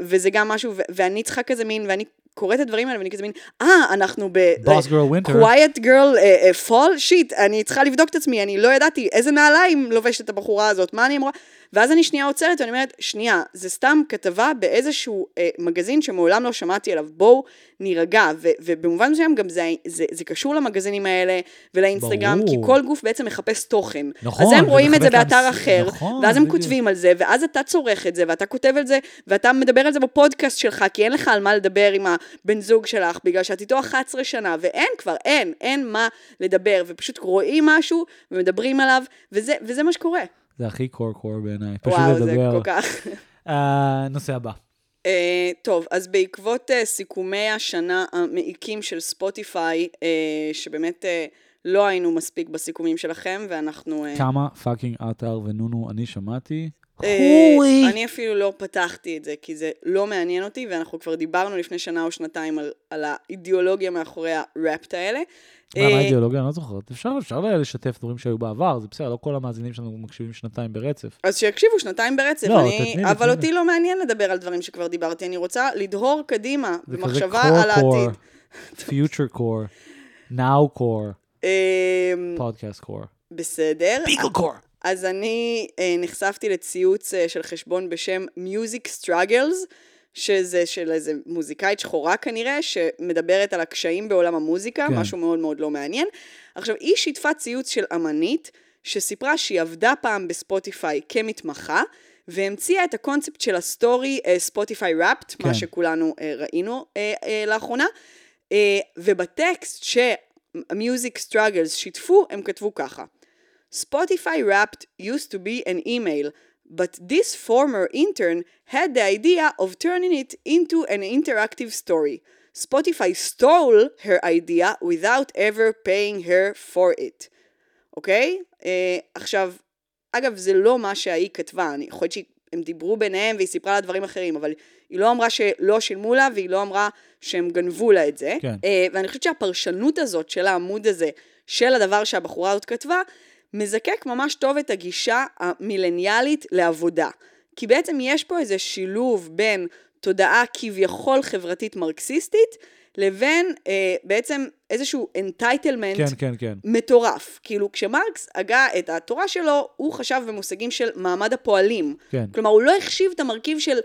וזה גם משהו, ואני צריכה כזה מין, ואני קוראת את הדברים האלה, ואני כזה מין, אה, אנחנו ב... Girl winter. quiet girl uh, fall? שיט, אני צריכה לבדוק את עצמי, אני לא ידעתי איזה נעליים לובשת הבחורה הזאת, מה אני אמורה... ואז אני שנייה עוצרת ואני אומרת, שנייה, זה סתם כתבה באיזשהו אה, מגזין שמעולם לא שמעתי עליו, בואו נירגע, ו- ובמובן מסוים גם זה, זה, זה קשור למגזינים האלה ולאינסטגרם, ברור. כי כל גוף בעצם מחפש תוכן. נכון, אז הם רואים את זה באתר להמס- אחר, נכון, ואז הם בדיוק. כותבים על זה, ואז אתה צורך את זה, ואתה כותב על זה, ואתה מדבר על זה בפודקאסט שלך, כי אין לך על מה לדבר עם הבן זוג שלך, בגלל שאת איתו 11 שנה, ואין כבר, אין, אין מה לדבר, ופשוט רואים משהו, ומדברים עליו, וזה, וזה מה שקורה. זה הכי קור קור בעיניי, פשוט וואו, זה לדבר. כל כך... אה, נושא הבא. Uh, טוב, אז בעקבות uh, סיכומי השנה המעיקים של ספוטיפיי, uh, שבאמת אה, לא היינו מספיק בסיכומים שלכם, ואנחנו... אה, כמה fucking אתר ונונו אני שמעתי. הוי. אני אפילו לא פתחתי את זה, כי זה לא מעניין אותי, ואנחנו כבר דיברנו לפני שנה או שנתיים על, על האידיאולוגיה מאחורי הראפט האלה. מה, מה אה, האידיאולוגיה? אני לא זוכרת. אפשר, אפשר לשתף דברים שהיו בעבר, זה בסדר, לא כל המאזינים שלנו מקשיבים שנתיים ברצף. אז שיקשיבו שנתיים ברצף, לא, אני, תתני לי, אבל תתני לי. אותי לא מעניין לדבר על דברים שכבר דיברתי, אני רוצה לדהור קדימה במחשבה על העתיד. core, future core, now core, אמ, podcast core. בסדר. beagle core. אז אני אה, נחשפתי לציוץ אה, של חשבון בשם Music Struggles, שזה של איזה מוזיקאית שחורה כנראה, שמדברת על הקשיים בעולם המוזיקה, כן. משהו מאוד מאוד לא מעניין. עכשיו, היא שיתפה ציוץ של אמנית, שסיפרה שהיא עבדה פעם בספוטיפיי כמתמחה, והמציאה את הקונספט של הסטורי ספוטיפיי ראפט, כן. מה שכולנו אה, ראינו אה, אה, לאחרונה, אה, ובטקסט ש... Music Struggles שיתפו, הם כתבו ככה: Spotify Wrapped used to be an email, but this former intern had the idea of turning it into an interactive story. Spotify stole her idea without ever paying her for it. אוקיי? Okay? Uh, עכשיו, אגב, זה לא מה שהיא כתבה, אני חושבת שהם דיברו ביניהם והיא סיפרה לה דברים אחרים, אבל היא לא אמרה שלא שילמו לה והיא לא אמרה שהם גנבו לה את זה. כן. Uh, ואני חושבת שהפרשנות הזאת של העמוד הזה, של הדבר שהבחורה הזאת כתבה, מזקק ממש טוב את הגישה המילניאלית לעבודה. כי בעצם יש פה איזה שילוב בין תודעה כביכול חברתית מרקסיסטית, לבין אה, בעצם איזשהו אנטייטלמנט כן, כן, כן. מטורף. כאילו, כשמרקס הגה את התורה שלו, הוא חשב במושגים של מעמד הפועלים. כן. כלומר, הוא לא החשיב את המרכיב של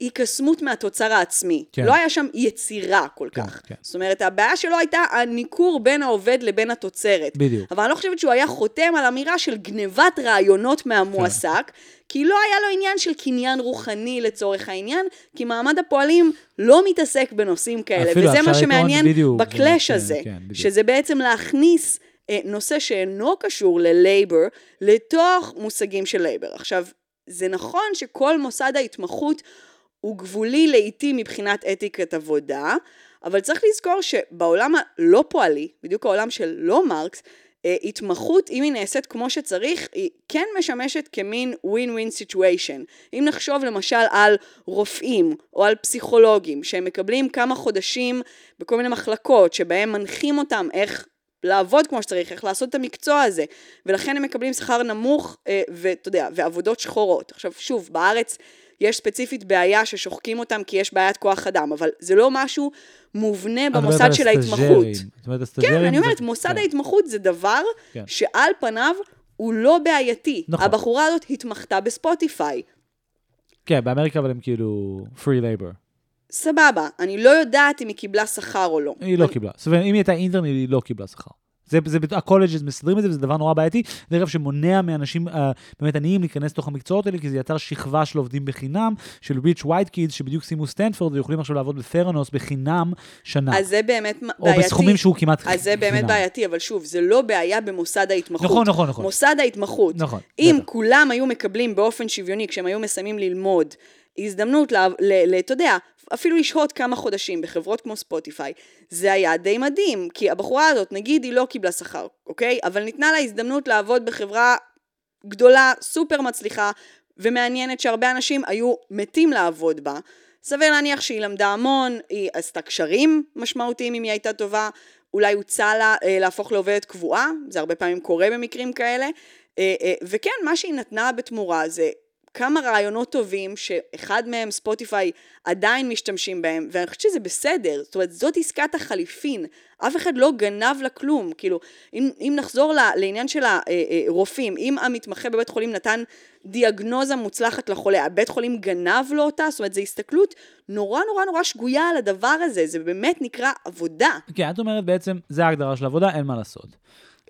היקסמות מהתוצר העצמי. כן. לא היה שם יצירה כל כן, כך. כן. זאת אומרת, הבעיה שלו הייתה הניכור בין העובד לבין התוצרת. בדיוק. אבל אני לא חושבת שהוא היה חותם על אמירה של גנבת רעיונות מהמועסק, כן. כי לא היה לו עניין של קניין רוחני לצורך העניין, כי מעמד הפועלים לא מתעסק בנושאים כאלה, אפילו וזה מה שמעניין בדיוק, ב clash כן, הזה, כן, בדיוק. שזה בעצם להכניס אה, נושא שאינו קשור ל labor לתוך מושגים של labor. עכשיו, זה נכון שכל מוסד ההתמחות הוא גבולי לעיתים מבחינת אתיקת עבודה, אבל צריך לזכור שבעולם הלא פועלי, בדיוק העולם של לא מרקס, אה, התמחות, אם היא נעשית כמו שצריך, היא כן משמשת כמין win-win situation. אם נחשוב למשל על רופאים או על פסיכולוגים שהם מקבלים כמה חודשים בכל מיני מחלקות שבהם מנחים אותם איך לעבוד כמו שצריך, איך לעשות את המקצוע הזה, ולכן הם מקבלים שכר נמוך, אה, ואתה יודע, ועבודות שחורות. עכשיו, שוב, בארץ יש ספציפית בעיה ששוחקים אותם כי יש בעיית כוח אדם, אבל זה לא משהו מובנה את במוסד של ההתמחות. זאת אומרת, הסטאז'רים כן, אני זה- אומרת, מוסד כן. ההתמחות זה דבר כן. שעל פניו הוא לא בעייתי. נכון. הבחורה הזאת התמחתה בספוטיפיי. כן, באמריקה אבל הם כאילו free labor. סבבה, אני לא יודעת אם היא קיבלה שכר או לא. היא לא קיבלה. זאת אומרת, אם היא הייתה intern, היא לא קיבלה שכר. זה, זה, ה colleges מסדרים את זה, וזה דבר נורא בעייתי. דרך אגב, שמונע מאנשים אה, באמת עניים להיכנס לתוך המקצועות האלה, כי זה יצר שכבה של עובדים בחינם, של rich white kids, שבדיוק סיימו סטנפורד, ויכולים עכשיו לעבוד בתרנוס בחינם שנה. אז זה באמת או בעייתי. בסכומים שהוא כמעט אז זה באמת חינם. בעייתי, אבל שוב, זה לא בעיה במוסד ההתמחות. נכון, נכון, נכון. מוסד ההתמחות. נכון, אם בטח. כולם היו מקבלים באופן שוויוני, כשהם היו מסיימים ללמוד, הזדמנות, אתה יודע, אפילו לשהות כמה חודשים בחברות כמו ספוטיפיי, זה היה די מדהים, כי הבחורה הזאת, נגיד, היא לא קיבלה שכר, אוקיי? אבל ניתנה לה הזדמנות לעבוד בחברה גדולה, סופר מצליחה ומעניינת, שהרבה אנשים היו מתים לעבוד בה. סביר להניח שהיא למדה המון, היא עשתה קשרים משמעותיים אם היא הייתה טובה, אולי הוצע לה אה, להפוך לעובדת קבועה, זה הרבה פעמים קורה במקרים כאלה, אה, אה, וכן, מה שהיא נתנה בתמורה זה כמה רעיונות טובים, שאחד מהם ספוטיפיי עדיין משתמשים בהם, ואני חושבת שזה בסדר, זאת אומרת, זאת עסקת החליפין, אף אחד לא גנב לה כלום, כאילו, אם, אם נחזור ל, לעניין של הרופאים, אם המתמחה בבית חולים נתן דיאגנוזה מוצלחת לחולה, הבית חולים גנב לו אותה, זאת אומרת, זו הסתכלות נורא נורא נורא שגויה על הדבר הזה, זה באמת נקרא עבודה. כן, את אומרת בעצם, זה ההגדרה של עבודה, אין מה לעשות.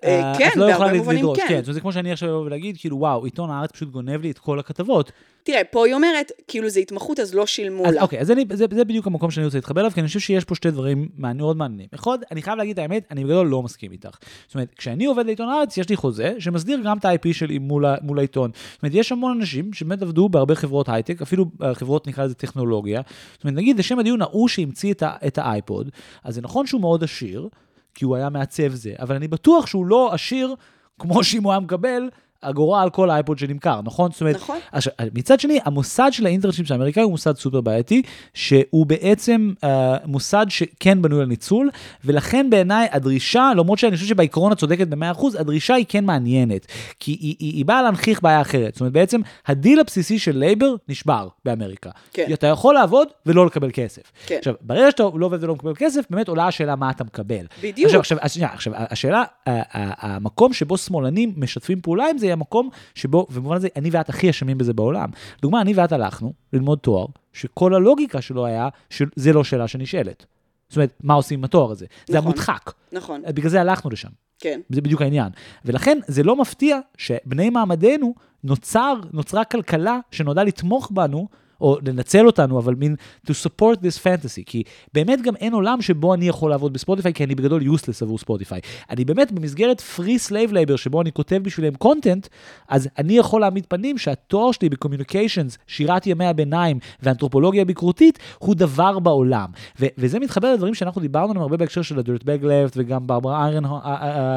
אה, אה, כן, את לא יכולה לדרוש, כן. כן. זה כמו שאני עכשיו אבוא ולהגיד, כאילו, וואו, עיתון הארץ פשוט גונב לי את כל הכתבות. תראה, פה היא אומרת, כאילו זה התמחות אז לא שילמו אז לה. אוקיי, אז אני, זה, זה בדיוק המקום שאני רוצה להתחבר אליו, כי אני חושב שיש פה שתי דברים מאוד מעניינים. אחד, אני חייב להגיד את האמת, אני בגדול לא מסכים איתך. זאת אומרת, כשאני עובד לעיתון הארץ, יש לי חוזה שמסדיר גם את ה-IP שלי מול, מול העיתון. זאת אומרת, יש המון אנשים שבאמת עבדו בהרבה חברות הייטק, אפילו אה, חברות, נקרא לזה טכנולוגיה. זאת אומרת, נגיד, לשם הדיון, ההוא שהמציא את האייפוד, אז זה נכון שהוא מאוד עשיר, כי הוא היה מעצב זה, אבל אני בטוח שהוא לא עשיר כמו שאם הוא היה מקבל אגורה על כל האייפוד שנמכר, נכון? זאת אומרת, נכון. עכשיו, מצד שני, המוסד של ה internship של האמריקאי הוא מוסד סופר בעייתי, שהוא בעצם אה, מוסד שכן בנוי על ניצול, ולכן בעיניי הדרישה, למרות שאני חושב שבעיקרון את צודקת ב-100%, הדרישה היא כן מעניינת, כי היא, היא, היא באה להנכיח בעיה אחרת. זאת אומרת, בעצם הדיל הבסיסי של labor נשבר באמריקה. כן. אתה יכול לעבוד ולא לקבל כסף. כן. עכשיו, ברגע שאתה לא עובד ולא מקבל כסף, באמת עולה השאלה מה אתה מקבל. בדיוק. עכשיו, עכשיו, עכשיו, השאלה, המקום שבו שמאלנים משתפים פעולה עם זה, היא המקום שבו, ובמובן הזה, אני ואת הכי אשמים בזה בעולם. דוגמה, אני ואת הלכנו ללמוד תואר, שכל הלוגיקה שלו היה, שזה לא שאלה שנשאלת. זאת אומרת, מה עושים עם התואר הזה? זה נכון. המודחק. נכון, בגלל זה הלכנו לשם. כן. זה בדיוק העניין. ולכן זה לא מפתיע שבני מעמדנו נוצר, נוצרה כלכלה שנועדה לתמוך בנו, או לנצל אותנו, אבל מין to support this fantasy, כי באמת גם אין עולם שבו אני יכול לעבוד בספוטיפיי, כי אני בגדול useless עבור ספוטיפיי. אני באמת במסגרת free slave labor, שבו אני כותב בשבילם content, אז אני יכול להעמיד פנים שהתואר שלי ב-communications, שירת ימי הביניים ואנתרופולוגיה ביקורתית, הוא דבר בעולם. ו- וזה מתחבר לדברים שאנחנו דיברנו עליהם הרבה בהקשר של ה-dirtbag left וגם ברברה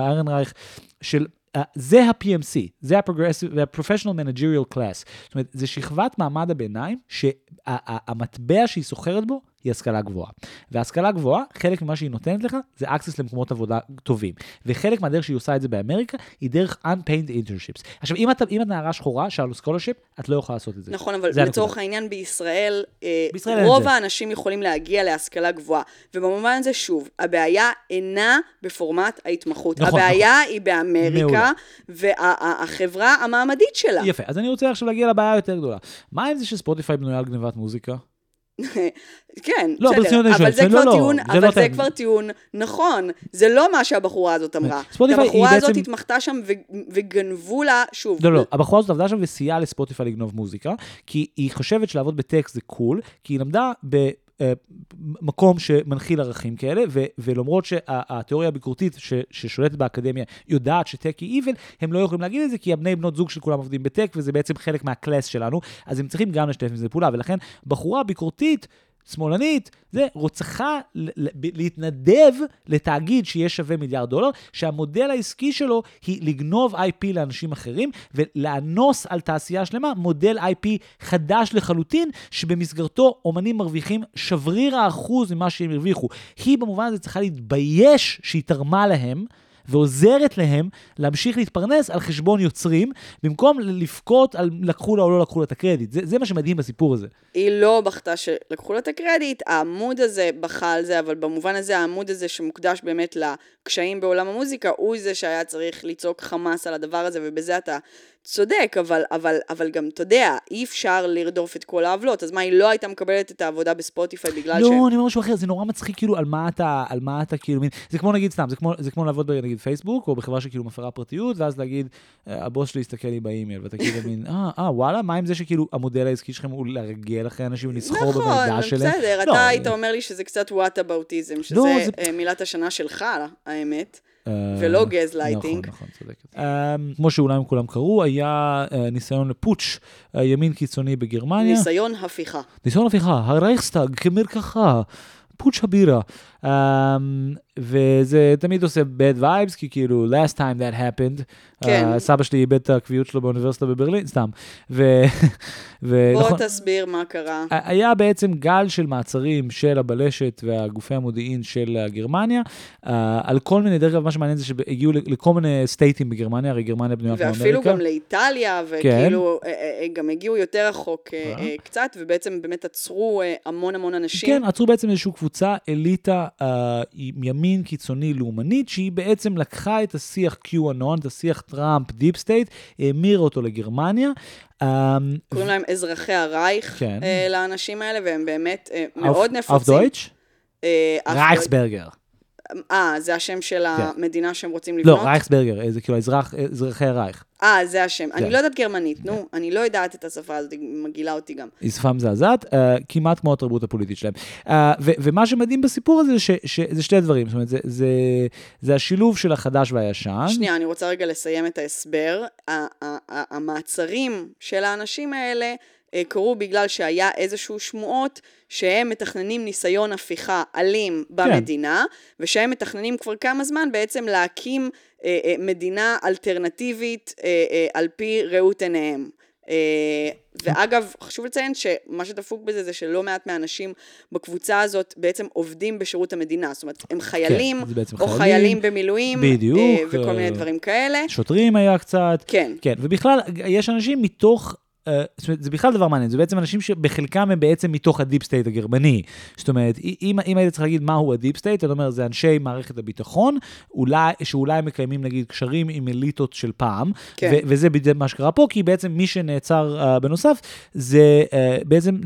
איירנרייך, של Uh, זה ה-PMC, זה ה-Professional Managerial Class. זאת אומרת, זה שכבת מעמד הביניים שהמטבע שהיא סוחרת בו היא השכלה גבוהה. והשכלה גבוהה, חלק ממה שהיא נותנת לך זה access למקומות עבודה טובים. וחלק מהדרך שהיא עושה את זה באמריקה, היא דרך unpaid internships. עכשיו, אם את, אם את נערה שחורה, שעל scholarship, את לא יכולה לעשות את זה. נכון, אבל לצורך. העניין בישראל, אה, בישראל רוב. האנשים יכולים להגיע להשכלה גבוהה. ובמובן הזה, שוב, הבעיה אינה בפורמט ההתמחות. נכון, הבעיה היא באמריקה. והחברה המעמדית שלה. יפה, אז אני רוצה עכשיו להגיע לבעיה היותר גדולה. מה עם זה שספוטיפיי בנויה על גנבת מוזיקה? כן, לא, בסדר, אבל זה כבר לא, לא, טיעון, זה אבל לא זה. כבר טיעון נכון. זה לא מה שהבחורה הזאת אמרה. הבחורה הזאת בעצם- התמחתה שם ו- וגנבו לה, שוב, לא, לא, הבחורה הזאת עבדה שם וסייעה לספוטיפיי לגנוב מוזיקה, כי היא חושבת שלעבוד בטקסט זה קול, כי היא למדה במקום שמנחיל ערכים כאלה, ו- ולמרות שהתיאוריה הביקורתית ש- ששולטת באקדמיה יודעת שטק היא איבל, הם לא יכולים להגיד את זה, כי הבני בנות זוג של כולם עובדים בטק, וזה בעצם חלק מהקלאס שלנו, אז הם צריכים גם לשתף עם זה פעולה, ולכן בחורה ביקורתית, שמאלנית, זה רוצחה להתנדב לתאגיד שיהיה שווה מיליארד דולר, שהמודל העסקי שלו היא לגנוב IP לאנשים אחרים ולאנוס על תעשייה שלמה מודל IP חדש לחלוטין, שבמסגרתו אומנים מרוויחים שבריר האחוז ממה שהם הרוויחו. היא במובן הזה צריכה להתבייש שהיא תרמה להם. ועוזרת להם להמשיך להתפרנס על חשבון יוצרים, במקום לבכות על לקחו לה או לא לקחו לה את הקרדיט. זה, זה מה שמדהים בסיפור הזה. היא לא בכתה שלקחו לה את הקרדיט, העמוד הזה בכה על זה, אבל במובן הזה העמוד הזה שמוקדש באמת לקשיים בעולם המוזיקה, הוא זה שהיה צריך לצעוק חמאס על הדבר הזה, ובזה אתה צודק, אבל, אבל, אבל גם, אתה יודע, אי אפשר לרדוף את כל העוולות, אז מה, היא לא הייתה מקבלת את העבודה בספוטיפיי בגלל לא, ש... אני אומר משהו אחר, זה נורא מצחיק כאילו על מה אתה, על מה אתה כאילו, מין- זה כמו נגיד סתם, זה כמו, זה כמו לעבוד בנגיד פייסבוק, או בחברה שכאילו מפרה פרטיות, ואז להגיד, "אה, הבוס שלי יסתכל לי באימייל, ואתה כאילו מין, אה, אה, וואלה, מה עם זה שכאילו המודל העסקי שלכם הוא להרגל אחרי אנשים ולסחור במידע נכון, שלהם? בסדר, לא, אתה היית אומר לי שזה קצת whataboutism, שזה לא, זה- אה, מילת השנה שלך, האמת, ולא גז לייטינג. נכון, נכון, צודקת. אה, כמו שאולי הם כולם קראו, היה אה, ניסיון לפוטש אה, ימין קיצוני בגרמניה. ניסיון הפיכה. ניסיון הפיכה, הרייכסטאג כמרקחה, פוטש הבירה. אמ, וזה תמיד עושה bad vibes, כי כאילו, last time that happened, כן. אה, סבא שלי איבד את הקביעות שלו באוניברסיטה בברלין, סתם. ו... ו... בוא נכון, תסביר מה קרה. היה בעצם גל של מעצרים של הבלשת והגופי המודיעין של אה, גרמניה, אה, על כל מיני, דרך אגב, מה שמעניין זה שהגיעו לכל מיני states בגרמניה, הרי גרמניה בנויה כמו אמריקה. ואפילו גם לאיטליה, כן. וכאילו, אה, אה, אה, גם הגיעו יותר רחוק אה, אה. אה, קצת, ובעצם באמת עצרו אה, המון המון אנשים. כן, עצרו בעצם איזושהי קבוצה, אליטה אה, עם ימין קיצוני לאומנית, שהיא בעצם לקחה את השיח QAnon, את השיח טראמפ, deep state, המירה אותו לגרמניה. אה, קוראים להם אזרחי הרייך כן. אה, לאנשים האלה, והם באמת אה, מאוד נפוצים. דויטש? אה, אף- Reichsbürger. אה, זה השם של המדינה שהם רוצים לא, לבנות? רייכסברגר, אה, זה כאילו אזרח- אזרחי הרייך. אה, זה השם. כן. אני לא יודעת גרמנית, נו, אני לא יודעת את השפה הזאת, היא מגעילה אותי גם. היא שפה מזעזעת, כמעט כמו התרבות הפוליטית שלהם. אה, ומה שמדהים בסיפור הזה, זה שתי דברים, זאת אומרת, זה- השילוב של החדש והישן. שנייה, אני רוצה רגע לסיים את ההסבר. המעצרים של האנשים האלה קרו בגלל שהיה איזשהו שמועות שהם מתכננים ניסיון הפיכה אלים במדינה, ושהם מתכננים כבר כמה זמן בעצם להקים אה, אה, מדינה אלטרנטיבית אה, אה, על פי ראות עיניהם. אה, ואגב, חשוב לציין שמה שדפוק בזה זה שלא מעט מהאנשים בקבוצה הזאת בעצם עובדים בשירות המדינה. זאת אומרת, הם חיילים, זה בעצם או חיילים. חיילים במילואים, בדיוק, אה, וכל אה, מיני דברים כאלה. שוטרים היה קצת. כן. כן, ובכלל, יש אנשים מתוך... אה, זאת אומרת, זה בכלל דבר מעניין, זה בעצם אנשים שבחלקם הם בעצם מתוך ה deep state הגרמני. זאת אומרת, אם, אם היית צריך להגיד מהו ה deep state, אתה אומר, זה אנשי מערכת הביטחון, אולי, שאולי מקיימים נגיד קשרים עם אליטות של פעם, כן. ו- וזה בדיוק מה שקרה פה, כי בעצם מי שנעצר אה, בנוסף, זה אה, בעצם,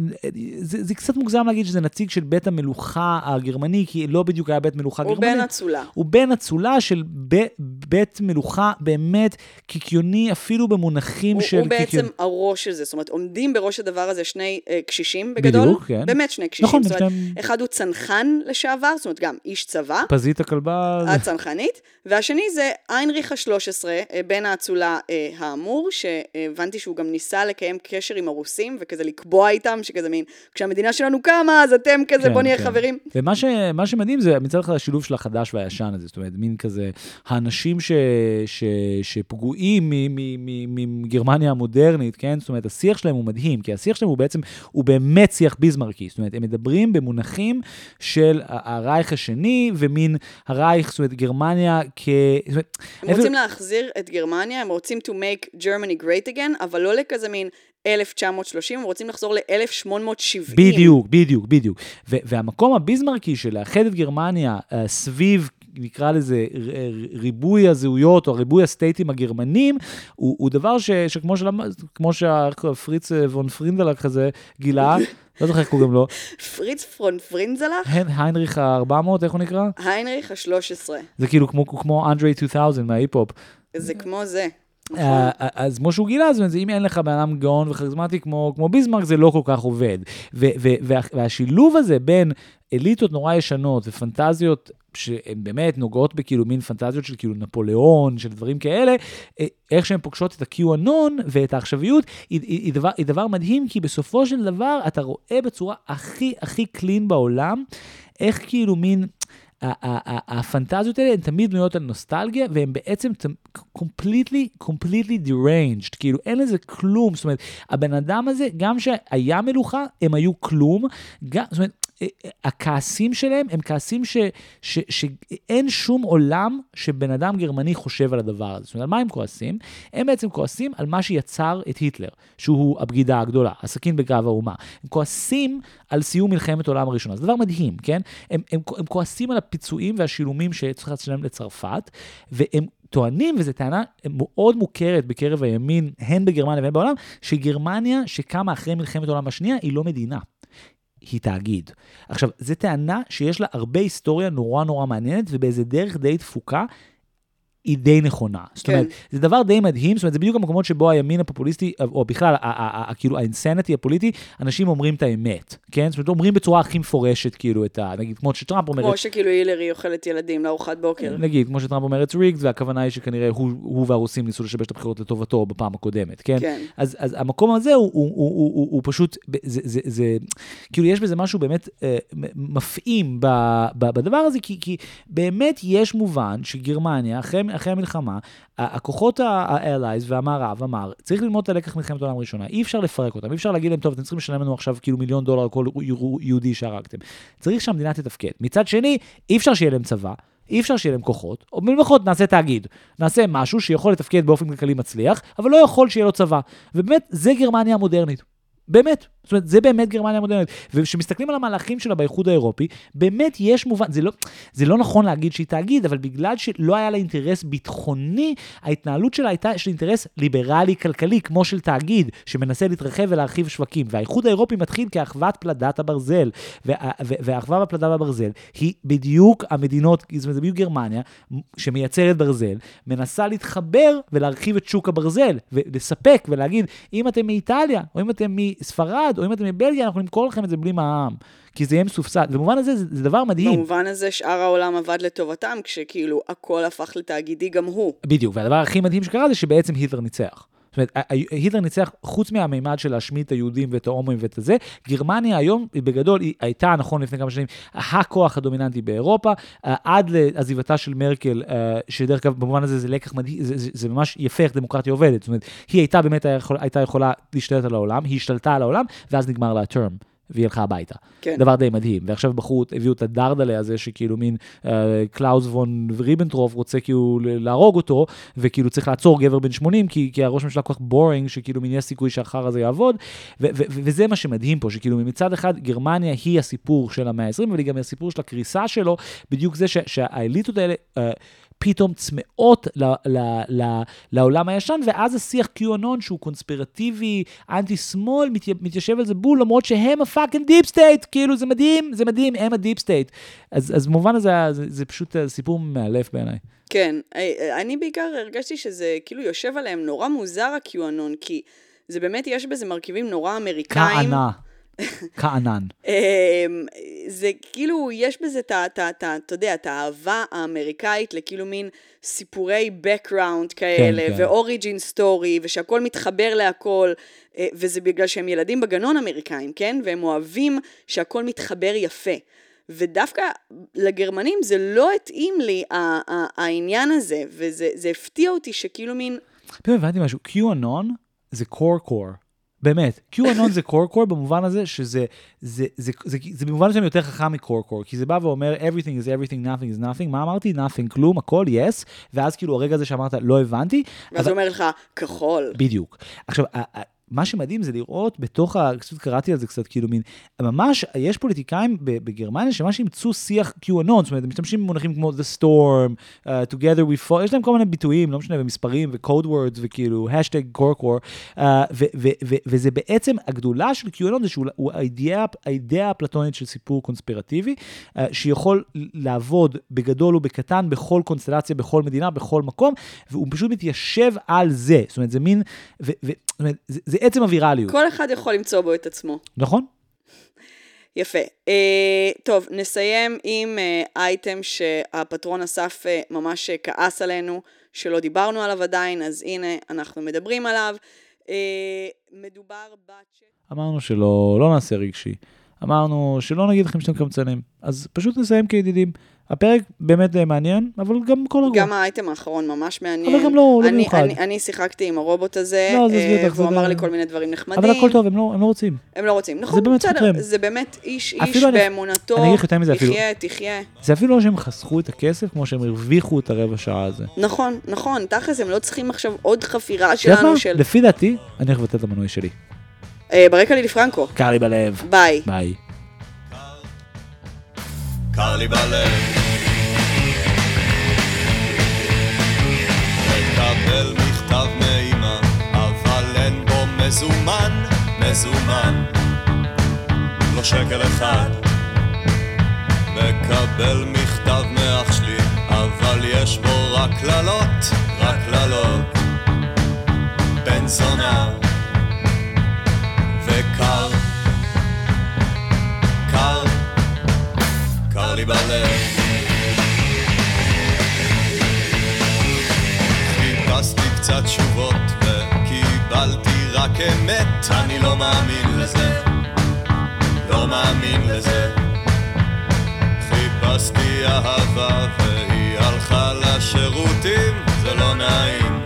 זה, זה קצת מוגזם להגיד שזה נציג של בית המלוכה הגרמני, כי לא בדיוק היה בית מלוכה הוא גרמני. בן אצולה. הוא בן אצולה של ב- בית מלוכה באמת קיקיוני, אפילו במונחים הוא, של הוא בעצם קיקיון. הראש של זה. זאת אומרת, עומדים בראש הדבר הזה שני אה, קשישים בגדול. בדיוק, כן. באמת שני קשישים. נכון, זאת אומרת, שניהם- אחד הוא צנחן לשעבר, זאת אומרת, גם איש צבא. פזית הכלבה, הצנחנית, והשני זה איינריך ה-13, אה, בן האצולה אה, האמור, שהבנתי שהוא גם ניסה לקיים קשר עם הרוסים, וכזה לקבוע איתם, שכזה מין, כשהמדינה שלנו קמה, אז אתם כזה, כן, בוא נהיה כן. חברים. ומה ש, שמדהים זה מצד אחד השילוב של החדש והישן הזה, זאת אומרת, מין כזה, האנשים ש, ש, שפגועים מ- מ- מ- מגרמניה המודרנית, כן? זאת אומרת, השיח שלהם הוא מדהים, כי השיח שלהם הוא בעצם, הוא באמת שיח ביזמרקי, זאת אומרת, הם מדברים במונחים של הרייך השני, ומין הרייך, זאת אומרת, גרמניה כ... זאת אומרת, הם איפה- רוצים להחזיר את גרמניה, הם רוצים to make Germany great again, אבל לא לכזה מין 1930, הם רוצים לחזור ל-1870. בדיוק, בדיוק, בדיוק. והמקום הביזמרקי של לאחד את גרמניה uh, סביב, נקרא לזה, ריבוי הזהויות או ריבוי הסטייטים הגרמנים, הוא, הוא דבר ש, שכמו שלמד, כמו שהפריץ אה, וון פרינדלק כזה גילה, לא זוכר איך קוראים לו, פריץ פרון פרינזלח, היינריך ה-400, איך הוא נקרא? היינריך ה-13. זה כאילו כמו, כמו אנדרי 2000 מההיפ-הופ. זה כמו זה. נכון. אה, אז כמו שהוא גילה, זאת אומרת, אם אין לך בן אדם גאון וכריזמטי כמו, כמו ביסמרק, זה לא כל כך עובד. והשילוב הזה בין אליטות נורא ישנות ופנטזיות שהן באמת נוגעות בכאילו מין פנטזיות של כאילו נפוליאון, של דברים כאלה, אה, איך שהן פוגשות את ה-QAnon ואת העכשוויות, היא, היא, היא, דבר, היא דבר מדהים, כי בסופו של דבר אתה רואה בצורה הכי הכי קלין בעולם, איך כאילו מין... הפנטזיות האלה הן תמיד בנויות על נוסטלגיה, והן בעצם completely, completely deranged, כאילו אין לזה כלום, זאת אומרת, הבן אדם הזה, גם שהיה מלוכה, הם היו כלום, גם, זאת אומרת, הכעסים שלהם הם כעסים ש, ש, שאין שום עולם שבן אדם גרמני חושב על הדבר הזה. זאת אומרת, על מה הם כועסים? הם בעצם כועסים על מה שיצר את היטלר, שהוא הבגידה הגדולה, הסכין בגב האומה. הם כועסים על סיום מלחמת העולם הראשונה. זה דבר מדהים, כן? הם, הם, הם כועסים על הפיצויים והשילומים שצריך לשלם לצרפת, והם טוענים, וזו טענה מאוד מוכרת בקרב הימין, הן בגרמניה והן בעולם, שגרמניה שקמה אחרי מלחמת העולם השנייה היא לא מדינה. היא תאגיד. עכשיו, זו טענה שיש לה הרבה היסטוריה נורא נורא מעניינת, ובאיזה דרך די דפוקה, היא די נכונה. זאת כן. אומרת, זה דבר די מדהים, זאת אומרת, זה בדיוק המקומות שבו הימין הפופוליסטי, או בכלל, כאילו, האינסנטי הפוליטי, אנשים אומרים את האמת, כן? זאת אומרת, אומרים בצורה הכי מפורשת, כאילו, את ה... נגיד, כמו שטראמפ אומר, כמו שכאילו הילרי אוכלת ילדים לארוחת בוקר. נגיד, כמו שטראמפ אומר את ריגד, והכוונה היא שכנראה הוא, הוא והרוסים ניסו לשבש את הבחירות לטובתו בפעם הקודמת, כן? כן. אז, אז המקום הזה הוא, הוא, הוא, הוא, הוא, הוא פשוט, זה, זה, זה, כאילו יש בזה משהו באמת אה, מפעים ב, ב, בדבר הזה, כי, כי באמת יש מובן שגרמניה, אחרי, אחרי המלחמה, הכוחות ה-allies והמערב אמר, צריך ללמוד את הלקח מלחמת העולם הראשונה, אי אפשר לפרק אותם, אי אפשר להגיד להם, טוב, אתם צריכים לשלם לנו עכשיו כאילו מיליון דולר על כל יהו- יהודי שהרגתם. צריך שהמדינה תתפקד. מצד שני, אי אפשר שיהיה להם צבא. אי אפשר שיהיה להם כוחות, או במיוחד נעשה תאגיד. נעשה משהו שיכול לתפקד באופן כלכלי מצליח, אבל לא יכול שיהיה לו צבא. ובאמת, זה גרמניה המודרנית. באמת. זאת אומרת, זה באמת גרמניה המודרנית. וכשמסתכלים על המהלכים שלה באיחוד האירופי, באמת יש מובן, זה לא, זה לא נכון להגיד שהיא תאגיד, אבל בגלל שלא היה לה אינטרס ביטחוני, ההתנהלות שלה הייתה של אינטרס ליברלי-כלכלי, כמו של תאגיד, שמנסה להתרחב ולהרחיב שווקים. והאיחוד האירופי מתחיל כאחוות פלדת הברזל. וה- והאחווה בפלדה בברזל היא בדיוק המדינות, זאת אומרת, זה בדיוק גרמניה, שמייצרת ברזל, מנסה להתחבר ולהרחיב את שוק הברזל, ולספק ולהגיד, אם אתם מאיטליה, או אם אתם מספרד, או אם אתם מבלגיה, אנחנו נמכור לכם את זה בלי מע"מ, כי זה יהיה מסופסד. במובן הזה זה, זה דבר מדהים. במובן הזה שאר העולם עבד לטובתם, כשכאילו הכל הפך לתאגידי גם הוא. בדיוק, והדבר הכי מדהים שקרה זה שבעצם היטלר ניצח. זאת אומרת, היטלר ניצח, חוץ מהמימד של להשמיד את היהודים ואת ההומואים ואת הזה, גרמניה היום, בגדול, היא הייתה, נכון, לפני כמה שנים, הכוח הדומיננטי באירופה, עד לעזיבתה של מרקל, אה, שדרך אגב, במובן הזה זה לקח מדהים, זה, זה, זה ממש יפה איך דמוקרטיה עובדת. זאת אומרת, היא הייתה באמת, הייתה יכולה להשתלט על העולם, היא השתלטה על העולם, ואז נגמר לה ה term. והיא הלכה הביתה. כן. דבר די מדהים. ועכשיו בחרו, הביאו את הדרדלה הזה, שכאילו מין אה, קלאוס פון ריבנטרופ רוצה כאילו להרוג אותו, וכאילו צריך לעצור גבר בן 80, כי, כי הראש ממשלה כל כך boring, שכאילו מין יש סיכוי שהחרא הזה יעבוד. ו- ו- ו- וזה מה שמדהים פה, שכאילו מצד אחד גרמניה היא הסיפור של המאה ה-20, אבל היא גם הסיפור של הקריסה שלו, בדיוק זה ש- שהאליטות האלה... אה, פתאום צמאות ל, ל, ל, לעולם הישן, ואז השיח QAnon שהוא קונספירטיבי, אנטי-שמאל, מת, מתיישב על זה בול, למרות שהם ה fucking deep state, כאילו זה מדהים, זה מדהים, הם ה deep state. אז, אז במובן הזה זה, זה פשוט אה, סיפור מאלף בעיניי. כן, אה, אני בעיקר הרגשתי שזה כאילו יושב עליהם נורא מוזר ה-QAnon, כי זה באמת, יש בזה מרכיבים נורא אמריקאים. כענה. כענן. אמ, זה כאילו, יש בזה את ה... את ה- את ה- אתה יודע, את האהבה האמריקאית לכאילו מין סיפורי background כאלה, כן. ואוריג'ין סטורי, ושהכול מתחבר להכל, אה, וזה בגלל שהם ילדים בגנון אמריקאים, כן? והם אוהבים שהכל מתחבר יפה. ודווקא לגרמנים זה לא התאים לי העניין הזה, וזה זה הפתיע אותי שכאילו מין... פתאום הבנתי משהו, QAnon זה core core. באמת, QAnon זה core core במובן הזה שזה, זה, זה, זה, זה, זה במובן מסוים יותר חכם core, כי זה בא ואומר everything is everything, nothing is nothing, מה אמרתי? nothing, כלום, הכל, yes, ואז כאילו הרגע הזה שאמרת לא הבנתי, ואז הוא אומר לך, כחול. בדיוק. עכשיו, מה שמדהים זה לראות בתוך, ה- קצת קראתי על זה קצת, כאילו מין, ממש, יש פוליטיקאים בגרמניה שממש אימצו שיח QAnon, זאת אומרת, הם משתמשים במונחים כמו The Storm, uh, Together We Fall, יש להם כל מיני ביטויים, לא משנה, ומספרים, ו-code words, וכאילו, hashtag core core, uh, ו- ו- ו- וזה בעצם, הגדולה של QAnon זה שהוא הוא האידאה, האידאה האפלטונית של סיפור קונספירטיבי, uh, שיכול לעבוד בגדול ובקטן, בכל קונסטלציה, בכל מדינה, בכל מקום, והוא פשוט מתיישב על זה, זאת אומרת, זה מין, ו- ו- זאת אומרת, זה, זה עצם הווירליות, כל אחד יכול למצוא בו את עצמו. נכון? יפה. Uh, טוב, נסיים עם uh, אייטם שהפטרון אסף uh, ממש כעס עלינו, שלא דיברנו עליו עדיין, אז הנה, אנחנו מדברים עליו. Uh, מדובר בצ'אט... אמרנו שלא, לא נעשה רגשי. אמרנו שלא נגיד לכם שאתם קמצנים. אז פשוט נסיים כידידים. הפרק באמת די מעניין, אבל גם כל הרוח. גם האייטם האחרון ממש מעניין. אבל גם לא- לא אני, מיוחד. אני, אני שיחקתי עם הרובוט הזה, לא, עזבי אה, אותך, זה והוא אמר גם- לי כל מיני דברים נחמדים. אבל הכל טוב, הם לא, הם לא רוצים. הם לא רוצים. נכון, באמת בסדר. זה באמת איש איש אני- באמונתו. אני אגיד יותר מזה, אפילו- תחיה, תחיה. זה אפילו לא שהם חסכו את הכסף, כמו שהם הרוויחו את הרבע שעה הזה. נכון, נכון, תכל'ס הם לא צריכים עכשיו עוד חפירה שלנו? של... לפי דעתי, אני הולך לבטל את המנוי שלי. אה, ברקע לילי פרנקו. קר לי בלב. ביי. ביי. קר לי בלב. מקבל מכתב מאמא, אבל אין בו מזומן, מזומן. לא שקל אחד. מקבל מכתב מאח שלי, אבל יש בו רק קללות, רק קללות. בן זונה וקר, קר, קר לי בלב. חיפשתי קצת תשובות וקיבלתי רק אמת, אני לא מאמין לזה, לא מאמין לזה. חיפשתי אהבה והיא הלכה לשירותים, זה לא נעים,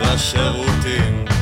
בשירותים.